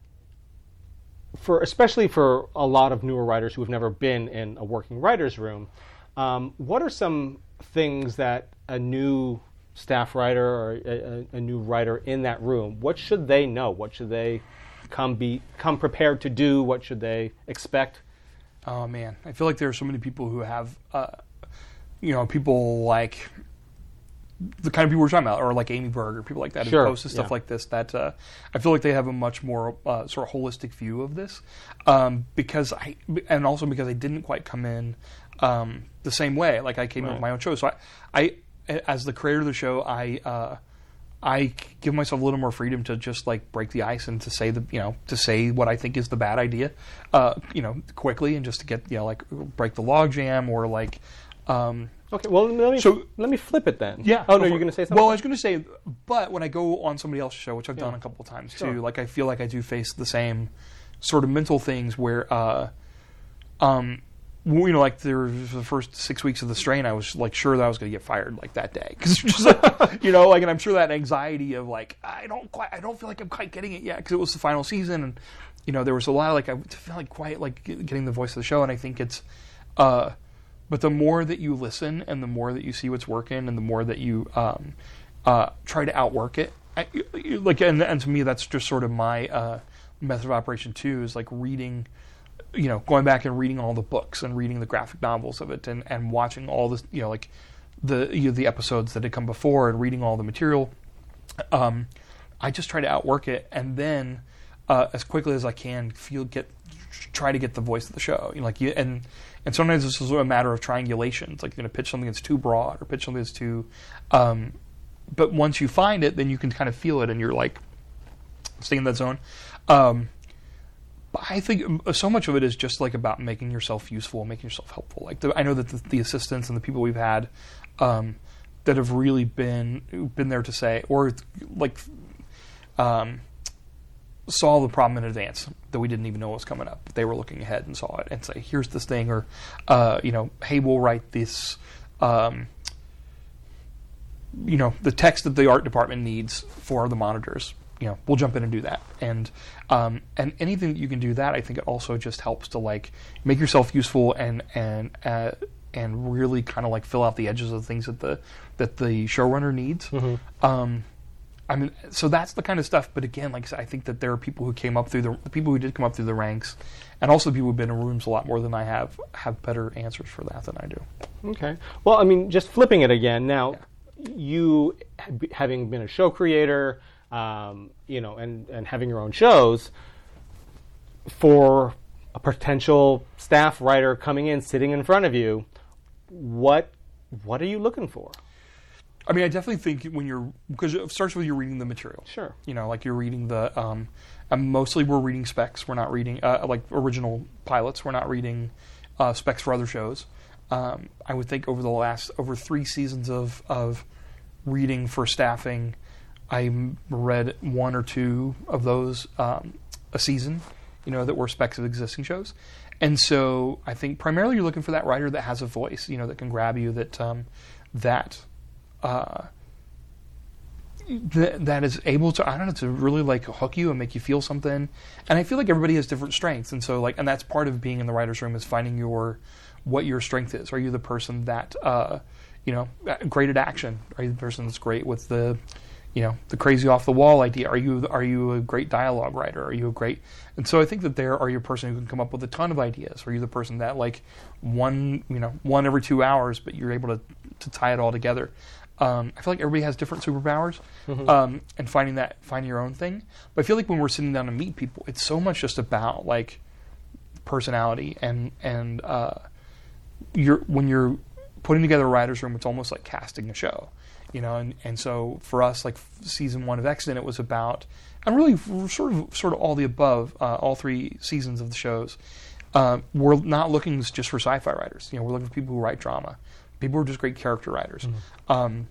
for especially for a lot of newer writers who have never been in a working writers room, um, what are some things that a new staff writer or a, a, new writer in that room, what should they know? What should they come be come prepared to do? What should they expect? Oh man, I feel like there are so many people who have, uh, you know, people like the kind of people we're talking about, or like Amy Berg or people like that Sure, who post stuff yeah. like this. That uh, I feel like they have a much more uh, sort of holistic view of this, um, because I and also because I didn't quite come in um, the same way. Like I came up with my own show, so I, I as the creator of the show, I. Uh, I give myself a little more freedom to just like break the ice and to say the you know to say what I think is the bad idea, uh, you know, quickly and just to get you know like break the log jam or like, um, Okay, well let me So- let me flip it then. yeah. Oh no, you're going to say something. Well, I was going to say, but when I go on somebody else's show, which I've done a couple of times Sure. too, like I feel like I do face the same sort of mental things where, uh, um, you know, like there the first six weeks of the strain, I was like sure that I was going to get fired like that day because just like, you know, like, and I'm sure that anxiety of like I don't quite, I don't feel like I'm quite getting it yet because it was the final season, and you know, there was a lot of like I feel like quite like getting the voice of the show, and I think it's. uh but the more that you listen and the more that you see what's working and the more that you um, uh, try to outwork it, I, like and, and to me that's just sort of my uh, method of operation too is like reading, you know, going back and reading all the books and reading the graphic novels of it and, and watching all the, you know, like the you know, the episodes that had come before and reading all the material. Um, I just try to outwork it and then uh, as quickly as I can feel get try to get the voice of the show. You know, like you and and sometimes this is a matter of triangulation. It's like you're going to pitch something that's too broad or pitch something that's too. Um, but once you find it, then you can kind of feel it, and you're like staying in that zone. Um, but I think so much of it is just like about making yourself useful, making yourself helpful. Like the, I know that the, the assistants and the people we've had um, that have really been been there to say, or like um, saw the problem in advance that we didn't even know was coming up. They were looking ahead and saw it and say, "Here's this thing," or uh, you know, "Hey, we'll write this." Um, you know, the text that the art department needs for the monitors. You know, we'll jump in and do that. And um, and anything that you can do that, I think it also just helps to like make yourself useful and and uh, and really kind of like fill out the edges of the things that the that the showrunner needs. Um, I mean, so that's the kind of stuff. But again, like I said, I think that there are people who came up through the, the people who did come up through the ranks, and also the people who've been in rooms a lot more than I have have better answers for that than I do. Okay. Well, I mean, just flipping it again now, you having been a show creator, um, you know, and and having your own shows, for a potential staff writer coming in, sitting in front of you, what what are you looking for? I mean, I definitely think when you're because it starts with you reading the material. Sure. You know, like you're reading the. Um, and mostly we're reading specs. We're not reading uh, like original pilots. We're not reading uh, specs for other shows. Um, I would think over the last over three seasons of of reading for staffing, I read one or two of those um, a season, you know, that were specs of existing shows. And so I think primarily you're looking for that writer that has a voice, you know, that can grab you, that um, that uh, that is able to I don't know to really like hook you and make you feel something. And I feel like everybody has different strengths, and so like and that's part of being in the writers' room is finding your what your strength is. Are you the person that uh, you know great at action? Are you the person that's great with the you know the crazy off the wall idea? Are you are you a great dialogue writer? Are you a great and so I think that there are you a person who can come up with a ton of ideas. Are you the person that like one you know one every two hours, but you're able to to tie it all together? Um, I feel like everybody has different superpowers, um, and finding that finding your own thing. But I feel like when we're sitting down to meet people, it's so much just about like personality and and uh, you're when you're putting together a writer's room, it's almost like casting a show, you know. And, and so for us, like season one of Extant, it was about, and really sort of sort of all the above, uh, all three seasons of the shows. Uh, we're not looking just for sci-fi writers. You know, we're looking for people who write drama, people who are just great character writers. Um,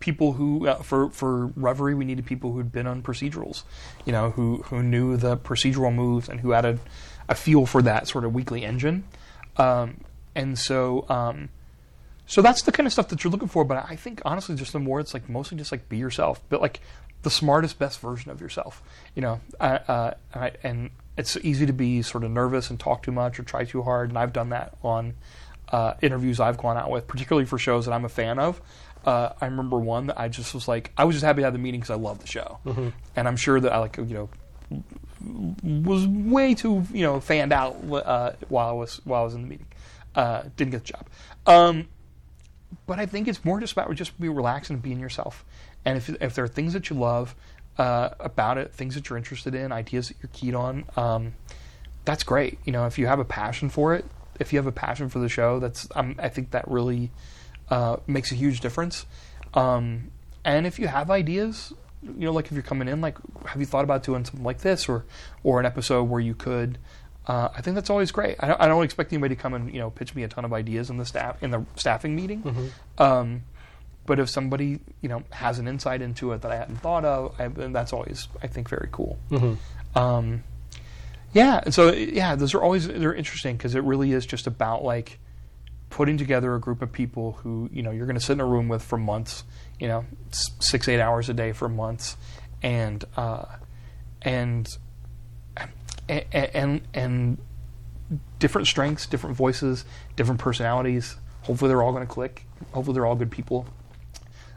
people who uh, for for Reverie we needed people who'd been on procedurals, you know, who who knew the procedural moves and who had a, a feel for that sort of weekly engine. Um, and so um, so that's the kind of stuff that you're looking for. But I think honestly, just the more it's like mostly just like be yourself, but like the smartest, best version of yourself. You know, uh, uh, I, and it's easy to be sort of nervous and talk too much or try too hard, and I've done that on uh, interviews I've gone out with, particularly for shows that I'm a fan of. Uh, I remember one that I just was like, I was just happy to have the meeting because I love the show, and I'm sure that I like you know was way too you know fanned out uh, while I was while I was in the meeting. Uh, didn't get the job. Um, but I think it's more just about just be relaxed and being yourself. And if if there are things that you love uh, about it, things that you're interested in, ideas that you're keyed on, um, that's great. You know, if you have a passion for it, if you have a passion for the show, that's um, I think that really uh, makes a huge difference. Um, and if you have ideas, you know, like if you're coming in, like have you thought about doing something like this or or an episode where you could. Uh, I think that's always great. I don't, I don't expect anybody to come and you know pitch me a ton of ideas in the staff in the staffing meeting. Um, but if somebody you know has an insight into it that I hadn't thought of, I, then that's always I think very cool. Um, yeah, and so yeah, those are always they're interesting because it really is just about like putting together a group of people who you know you're going to sit in a room with for months, you know, s- six eight hours a day for months, and uh, and and and and different strengths, different voices, different personalities. Hopefully, they're all going to click. Hopefully, they're all good people.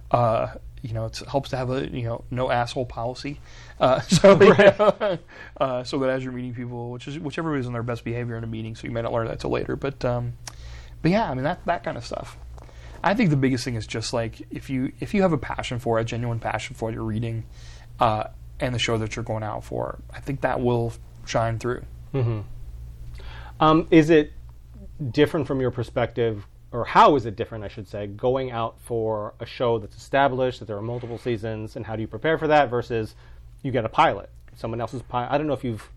Uh, you know, it helps to have a you know no asshole policy, uh, so you know, uh, so that as you're meeting people, which is whichever is on their best behavior in a meeting, so you may not learn that till later. But um, but yeah, I mean that that kind of stuff. I think the biggest thing is just like if you if you have a passion for it, a genuine passion for what you're reading, uh, and the show that you're going out for, I think that will shine through. Um, is it different from your perspective, or how is it different, I should say, going out for a show that's established, that there are multiple seasons, and how do you prepare for that versus you get a pilot, someone else's pilot? I don't know if you've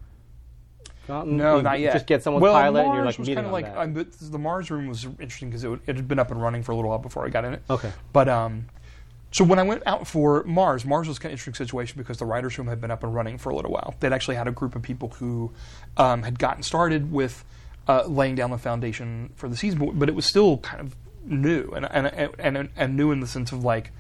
gotten No, not yet. Just get someone's well, pilot, Mars and you're like was meeting kind of like that. I'm, the Mars room was interesting because it, it had been up and running for a little while before I got in it. Okay. But um, so when I went out for Mars, Mars was kind of an interesting situation because the writers' room had been up and running for a little while. They'd actually had a group of people who um, had gotten started with uh, laying down the foundation for the season, but, but it was still kind of new and and, and and new in the sense of like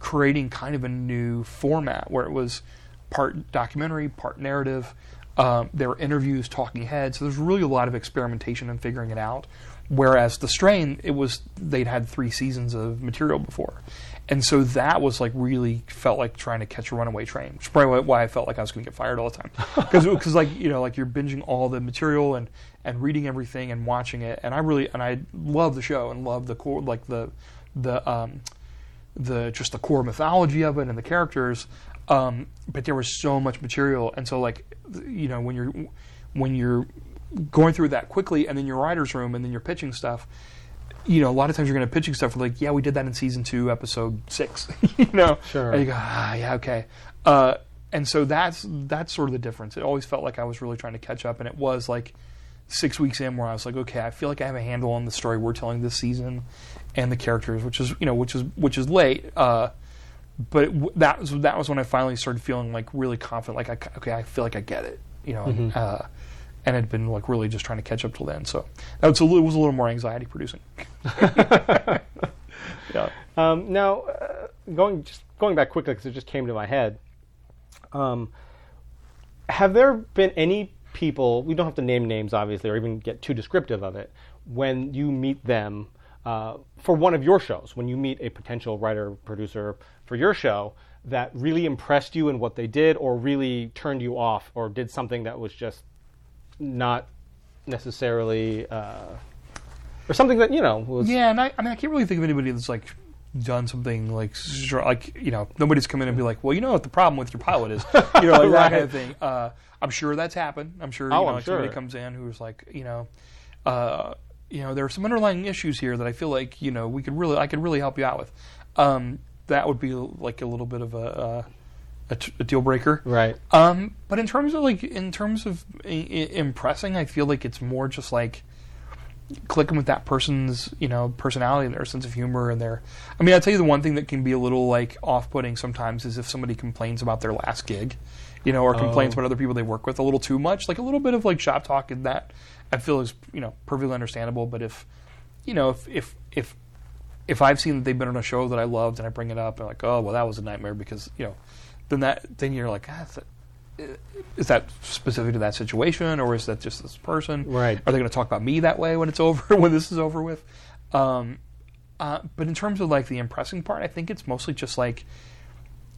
creating kind of a new format where it was part documentary, part narrative. Um, there were interviews, talking heads. So there's really a lot of experimentation and figuring it out. Whereas the strain, it was they'd had three seasons of material before, and so that was like really felt like trying to catch a runaway train. Which is probably why I felt like I was going to get fired all the time, because like you know like you're binging all the material and and reading everything and watching it, and I really and I love the show and love the core like the the um, the just the core mythology of it and the characters. Um, but there was so much material, and so like you know when you're when you're going through that quickly, and then your writers' room, and then you're pitching stuff. You know, a lot of times you're going to pitching stuff. Like, yeah, we did that in season two, episode six. you know, Sure. And you go, ah, yeah, okay. Uh, and so that's that's sort of the difference. It always felt like I was really trying to catch up, and it was like six weeks in where I was like, okay, I feel like I have a handle on the story we're telling this season and the characters, which is you know which is which is late. Uh, but it, that was that was when I finally started feeling like really confident. Like I, okay, I feel like I get it. you know, Mm-hmm. uh, and had been like really just trying to catch up till then. So that was a little, it was a little more anxiety producing. yeah. Um, now, uh, going just going back quickly because it just came to my head. Um, have there been any people? We don't have to name names, obviously, or even get too descriptive of it. When you meet them uh, for one of your shows, when you meet a potential writer producer for your show that really impressed you in what they did, or really turned you off, or did something that was just not necessarily, uh, or something that you know was Yeah, and I, I mean, I can't really think of anybody that's like done something like str- like you know nobody's come in and be like, well, you know what the problem with your pilot is, you know, like that kind of thing. Uh, I'm sure that's happened. I'm sure you Oh, know I'm like somebody sure. comes in who's like, you know, uh, you know, there are some underlying issues here that I feel like you know we could really I could really help you out with. Um, that would be like a little bit of a. A, t- a deal breaker, Right. Um, but in terms of like, in terms of I- I- impressing, I feel like it's more just like, clicking with that person's you know personality and their sense of humor and their i mean i'll tell you the one thing that can be a little like off-putting sometimes is if somebody complains about their last gig you know or complains about other people they work with a little too much like a little bit of like shop talk and that i feel is you know perfectly understandable. But if you know if if if if I've seen that they've been on a show that I loved and I bring it up and like, oh well, that was a nightmare because you know, then that then you're like, ah, is that specific to that situation or is that just this person? Right. Are they going to talk about me that way when it's over when this is over with? Um, uh, but in terms of like the impressing part, I think it's mostly just like,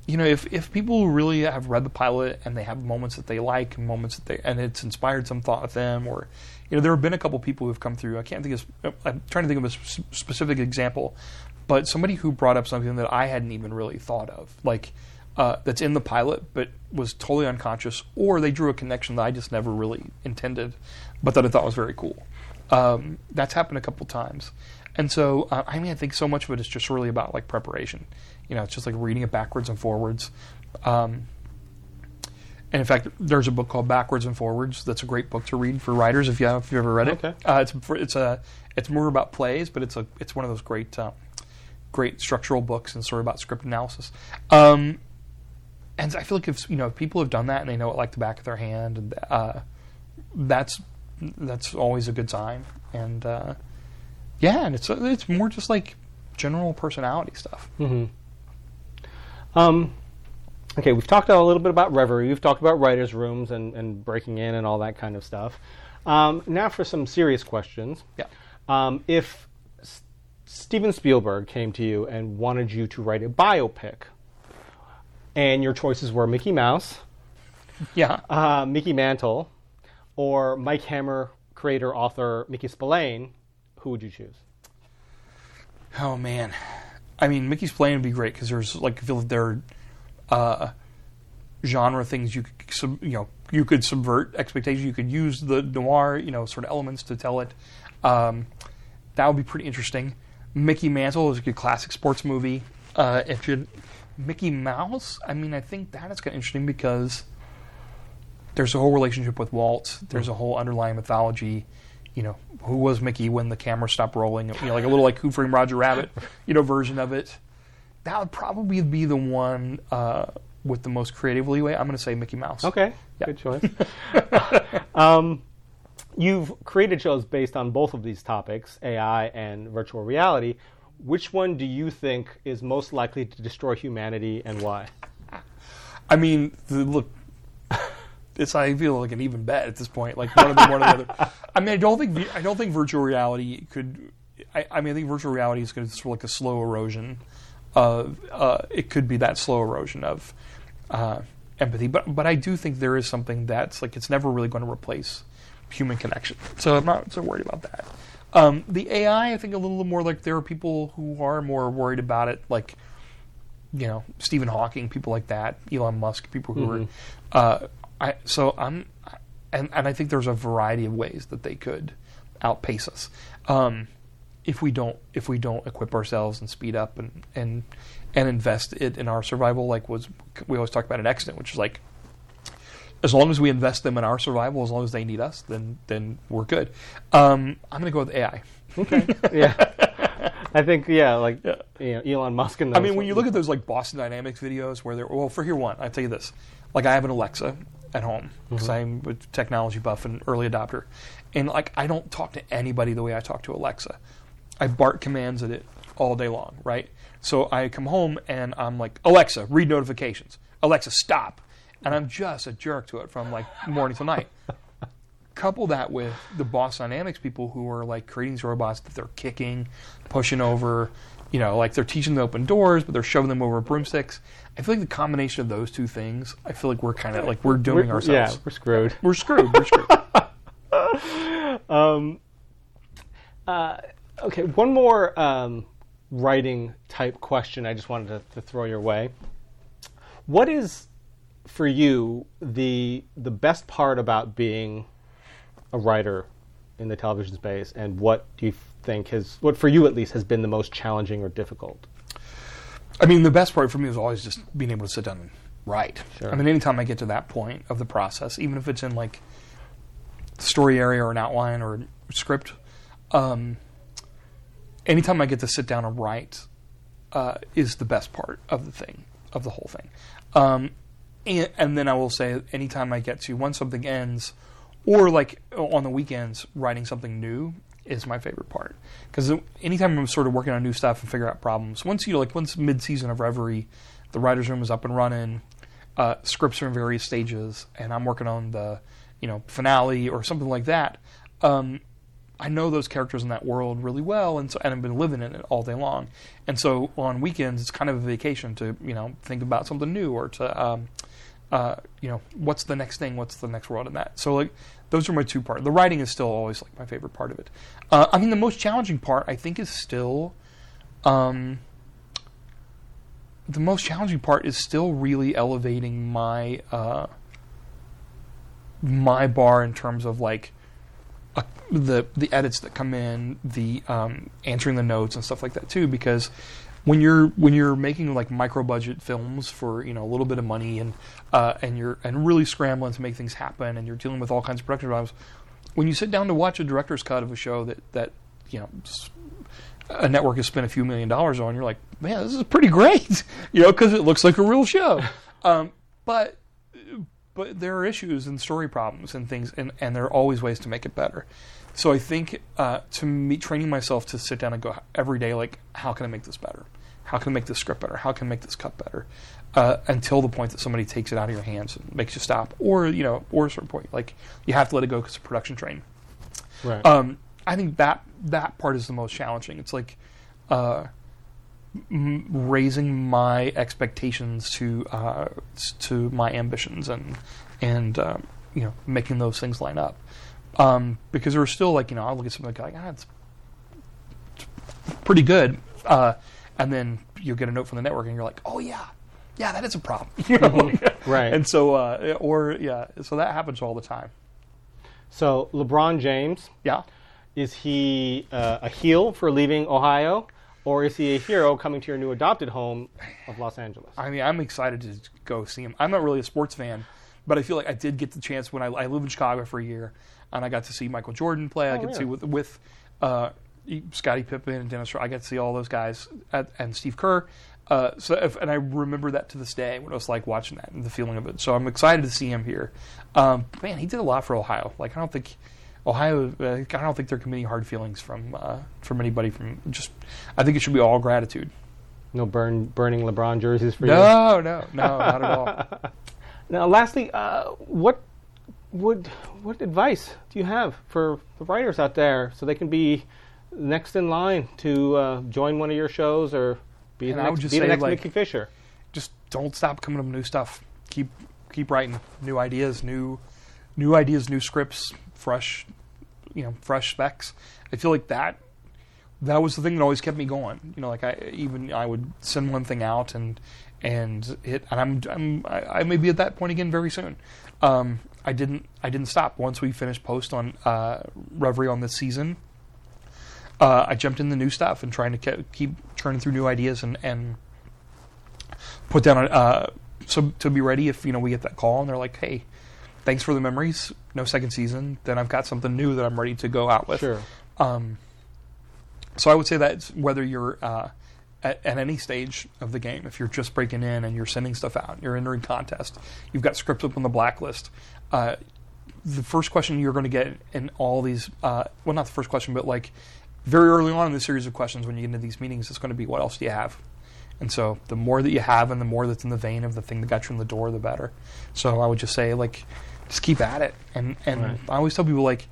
you know, if if people really have read the pilot and they have moments that they like and moments that they and it's inspired some thought with them, or you know, there have been a couple people who have come through. I can't think of. I'm trying to think of a specific example, but somebody who brought up something that I hadn't even really thought of, like uh, that's in the pilot, but was totally unconscious, or they drew a connection that I just never really intended, but that I thought was very cool. Um, that's happened a couple times, and so uh, I mean, I think so much of it is just really about like preparation. You know, it's just like reading it backwards and forwards. Um, and in fact, there's a book called Backwards and Forwards. That's a great book to read for writers if you have if you ever read it. Okay. Uh, it's it's a it's more about plays, but it's a it's one of those great uh, great structural books and sort of about script analysis. Um, and I feel like if you know if people have done that and they know it like the back of their hand, and uh, that's that's always a good sign. And uh, yeah, and it's it's more just like general personality stuff. Um, okay, we've talked a little bit about Reverie. We've talked about writers' rooms and, and breaking in and all that kind of stuff. Um, now for some serious questions. Yeah. Um, if S- Steven Spielberg came to you and wanted you to write a biopic, and your choices were Mickey Mouse, Yeah. uh, Mickey Mantle, or Mike Hammer, creator, author Mickey Spillane, who would you choose? Oh man, I mean Mickey Spillane would be great because there's like I feel like there are uh, genre things you could sub, you know you could subvert expectations. You could use the noir you know sort of elements to tell it. Um, that would be pretty interesting. Mickey Mantle is a good classic sports movie. Uh, if you Mickey Mouse, I mean I think that is kind of interesting because there's a whole relationship with Walt. There's a whole underlying mythology. You know, who was Mickey when the camera stopped rolling? You know, like a little like Who Framed Roger Rabbit, you know, version of it. That would probably be the one uh, with the most creative leeway. I'm going to say Mickey Mouse. Okay, Yeah. good choice. um, you've created shows based on both of these topics, AI and virtual reality. Which one do you think is most likely to destroy humanity and why? I mean, the, look, it's I feel like an even bet at this point. Like one of them, one or the other. I mean, I don't think I don't think virtual reality could. I, I mean, I think virtual reality is going to sort of like a slow erosion. Of uh, it could be that slow erosion of uh, empathy, but but I do think there is something that's like it's never really going to replace human connection. So I'm not so worried about that. Um, the AI, I think a little more like there are people who are more worried about it, like you know Stephen Hawking, people like that, Elon Musk, people who are. Uh, I so I'm, and and I think there's a variety of ways that they could outpace us. Um, if we don't if we don't equip ourselves and speed up and and and invest it in our survival, like was we always talk about in Extant, which is like as long as we invest them in our survival, as long as they need us, then then we're good. Um, I'm going to go with AI. Okay. yeah. I think yeah, like Yeah. you know, Elon Musk and I mean, when you look at those like Boston Dynamics videos where they're well, for here one, I tell you this, like I have an Alexa, at home because I'm a technology buff and early adopter, and like I don't talk to anybody the way I talk to Alexa. I bark commands at it all day long, right? So I come home and I'm like, Alexa, read notifications. Alexa, stop. And I'm just a jerk to it from like morning till night. Couple that with the Boston Dynamics people who are like creating these robots that they're kicking, pushing over, you know, like they're teaching them to open doors, but they're shoving them over broomsticks. I feel like the combination of those two things, I feel like we're kind of like we're doing We're- ourselves. Yeah, we're screwed. We're screwed. We're screwed. Okay, one more um, writing type question I just wanted to, to throw your way. What is for you the the best part about being a writer in the television space, and what do you think has what for you at least has been the most challenging or difficult? I mean, the best part for me is always just being able to sit down and write. Sure. I mean, anytime I get to that point of the process, even if it's in like story area or an outline or a script, um, anytime I get to sit down and write uh, is the best part of the thing, of the whole thing. Um, and, and then I will say, anytime I get to once something ends, or like on the weekends, writing something new is my favorite part. Because anytime I'm sort of working on new stuff and figure out problems, once you like once mid season of Reverie, the writers' room is up and running, uh, scripts are in various stages, and I'm working on the you know finale or something like that. Um, I know those characters in that world really well, and so and I've been living in it all day long. And so on weekends, it's kind of a vacation to you know think about something new or to um, uh, you know what's the next thing, what's the next world in that. So like those are my two parts. The writing is still always like my favorite part of it. Uh, I mean, the most challenging part I think is still. Um, the most challenging part is still really elevating my uh, my bar in terms of like uh, the the edits that come in, the um, answering the notes and stuff like that too. Because when you're when you're making like micro budget films for you know a little bit of money and uh, and you're and really scrambling to make things happen and you're dealing with all kinds of production problems, when you sit down to watch a director's cut of a show that that you know a network has spent a few million dollars on, you're like, man, this is pretty great, you know, because it looks like a real show. Um, but but there are issues and story problems and things, and, and there are always ways to make it better. So I think uh, to me, training myself to sit down and go every day, like, how can I make this better? How can I make this script better? How can I make this cut better? Uh, until the point that somebody takes it out of your hands and makes you stop, or you know, or a certain point, like you have to let it go because it's a production train. Right. Um, I think that that part is the most challenging. It's like uh, m- raising my expectations to uh, to my ambitions and and um, you know making those things line up. Um, because there are still like you know I'll look at something like ah it's pretty good, uh, and then you'll get a note from the network and you're like oh yeah yeah that is a problem you know like- Right. and so uh, or yeah so that happens all the time so LeBron James yeah is he uh, a heel for leaving Ohio, or is he a hero coming to your new adopted home of Los Angeles? I mean, I'm excited to go see him. I'm not really a sports fan, but I feel like I did get the chance when I, I lived in Chicago for a year, and I got to see Michael Jordan play. I got to see with with uh, Scottie Pippen and Dennis. I got to see all those guys at, and Steve Kerr. Uh, so, if, and I remember that to this day when it was like watching that and the feeling of it. So I'm excited to see him here. Um, man, he did a lot for Ohio. Like I don't think Ohio. Uh, I don't think there can be any hard feelings from uh, from anybody. From just, I think it should be all gratitude. No burn, burning LeBron jerseys for you. No, no, no, not at all. Now, lastly, uh, what would what advice do you have for the writers out there so they can be next in line to uh, join one of your shows or be And the next, be the next like- Mickey Fisher? just don't stop coming up with new stuff. Keep keep writing new ideas, new new ideas, new scripts, fresh you know, fresh specs. I feel like that that was the thing that always kept me going. You know, like I even I would send one thing out and and it and I'm I'm I, I may be at that point again very soon. Um, I didn't I didn't stop once we finished post on uh, Reverie on this season. Uh, I jumped in the new stuff and trying to ke- keep churning through new ideas and and put down a, uh, so to be ready if you know we get that call and they're like, hey, thanks for the memories, no second season. Then I've got something new that I'm ready to go out with. Sure. Um, so I would say that whether you're uh, at, at any stage of the game. If you're just breaking in and you're sending stuff out, you're entering contest, you've got scripts up on the blacklist. Uh, the first question you're going to get in all these, uh, well, not the first question, but like very early on in the series of questions when you get into these meetings, it's going to be what else do you have? And so the more that you have and the more that's in the vein of the thing that got you in the door, the better. So I would just say, like, just keep at it. And, and Right. I always tell people, like,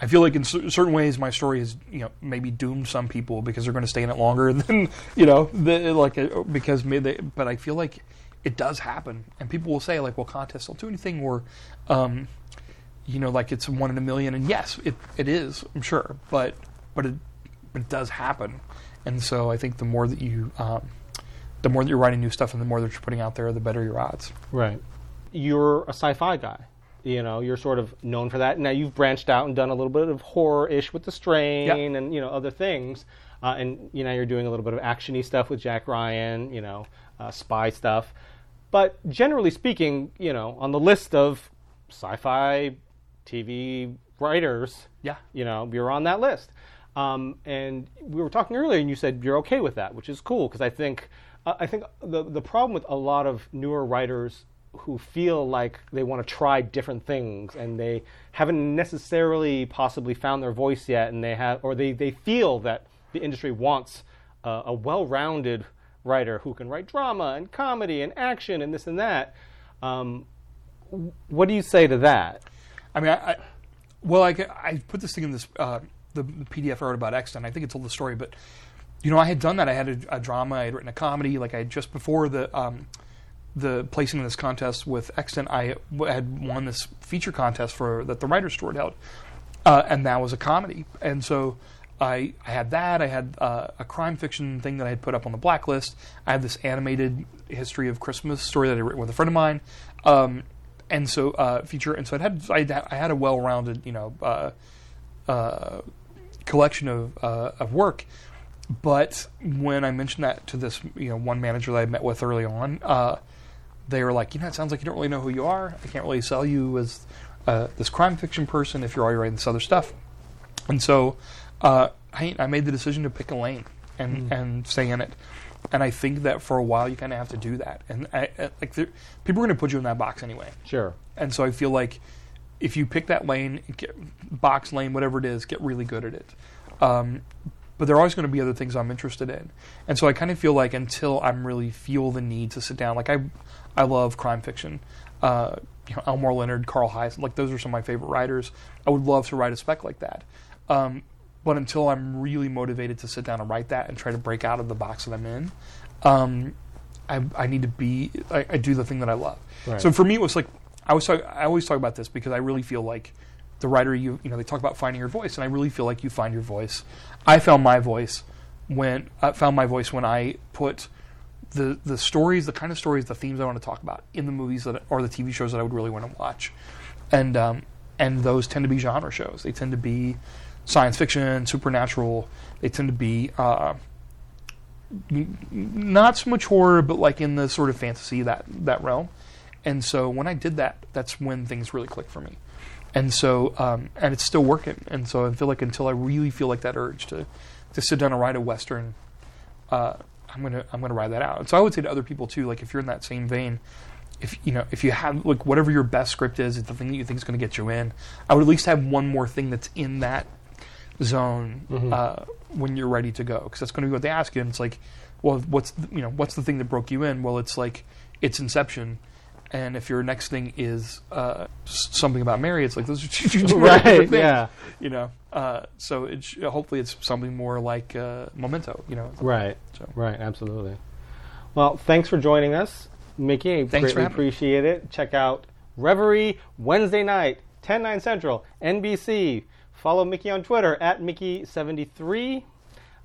I feel like in cer- certain ways my story has, you know, maybe doomed some people because they're going to stay in it longer than, you know, the, like, uh, because they, but I feel like it does happen. And people will say, like, well, contests don't do anything or, um, you know, like it's one in a million. And yes, it, it is, I'm sure. But, but it, but it does happen. And so I think the more that you, um, the more that you're writing new stuff and the more that you're putting out there, the better your odds. Right. You're a sci-fi guy. You know, you're sort of known for that. Now you've branched out and done a little bit of horror-ish with The Strain Yeah. and you know other things. Uh, and you know you're doing a little bit of actiony stuff with Jack Ryan. You know, uh, spy stuff. But generally speaking, you know, on the list of sci-fi TV writers, Yeah. you know, you're on that list. Um, and we were talking earlier, and you said you're okay with that, which is cool because I think uh, I think the the problem with a lot of newer writers who feel like they want to try different things and they haven't necessarily possibly found their voice yet, and they have or they they feel that the industry wants a well-rounded writer who can write drama and comedy and action and this and that. Um, what do you say to that? I mean, I, I well, I, I put this thing in this uh, the, PDF I wrote about Extant. I think it told the story, but you know, I had done that. I had a, a drama. I had written a comedy. Like I just before the um, the placing in this contest with Extant, I had won this feature contest for that the Writers' Store held, uh, and that was a comedy. And so I I had that. I had uh, a crime fiction thing that I had put up on the blacklist. I had this animated history of Christmas story that I written with a friend of mine. Um, and so uh, feature, and so I, had- I had a well-rounded, you know, uh, uh, collection of uh, of work. But when I mentioned that to this, you know, one manager that I met with early on, uh, they were like, you know, it sounds like you don't really know who you are. I can't really sell you as uh, this crime fiction person if you're already writing this other stuff. And so uh, I, I made the decision to pick a lane and, and stay in it. And I think that for a while you kind of have to do that. And I, I, like there- people are going to put you in that box anyway. Sure. And so I feel like if you pick that lane, get, box lane, whatever it is, get really good at it. Um, but there are always going to be other things I'm interested in. And so I kind of feel like until I'm really feel the need to sit down, like I, I love crime fiction. Uh, you know, Elmore Leonard, Carl Hiaasen, like those are some of my favorite writers. I would love to write a spec like that. Um, but until I'm really motivated to sit down and write that and try to break out of the box that I'm in, um, I, I need to be I, I do the thing that I love. Right. So for me, it was like I was talk, I always talk about this because I really feel like the writer you you know they talk about finding your voice, and I really feel like you find your voice. I found my voice when I found my voice when I put the the stories, the kind of stories, the themes I want to talk about in the movies that or the TV shows that I would really want to watch, and um, and those tend to be genre shows. They tend to be science fiction, supernatural. They tend to be uh, not so much horror, but like in the sort of fantasy that that realm. And so when I did that, that's when things really clicked for me. And so um, and it's still working. And so I feel like until I really feel like that urge to to sit down and write a western, uh, I'm gonna I'm gonna ride that out. And so I would say to other people too, like if you're in that same vein, if you know if you have like whatever your best script is, it's the thing that you think is going to get you in, I would at least have one more thing that's in that zone uh, when you're ready to go because that's going to be what they ask you. And it's like, well, what's the, you know what's the thing that broke you in? Well, it's like it's Inception. And if your next thing is uh, something about Mary, it's like those are two, Right, different things, yeah. You know, uh, so it sh- hopefully it's something more like uh, Memento. You know, Right. So- Right. Absolutely. Well, thanks for joining us, Mickey. I Thanks for greatly having me. appreciate it. Check out Reverie Wednesday night, 10 9 Central, NBC. Follow Mickey on Twitter at Mickey73,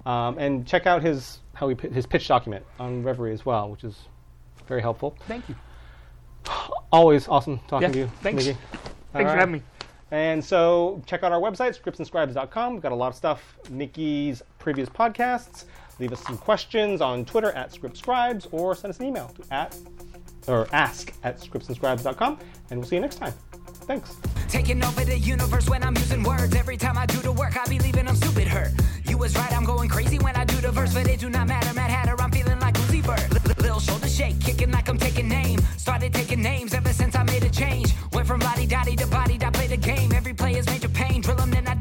um, and check out his how he his pitch document on Reverie as well, which is very helpful. Thank you. Always awesome talking Yeah, to you. thanks. Mickey. Thanks All for having me. And so check out our website, scriptsandscribes.com. We've got a lot of stuff, Mickey's previous podcasts. Leave us some questions on Twitter at scriptscribes or send us an email to at or ask at scriptsandscribes.com. And we'll see you next time. Thanks. Taking over the universe when I'm using words. Every time I do the work, I be leaving them stupid hurt. You You was right, I'm going crazy when I do the verse, but it do not matter. Mad Hatter, I'm feeling like Uzi Vert. L- Little shoulder shake, kicking like I'm taking names. Started taking names ever since I made a change. Went from body dotty to body, I play the game. Every player's major pain, drill them, then I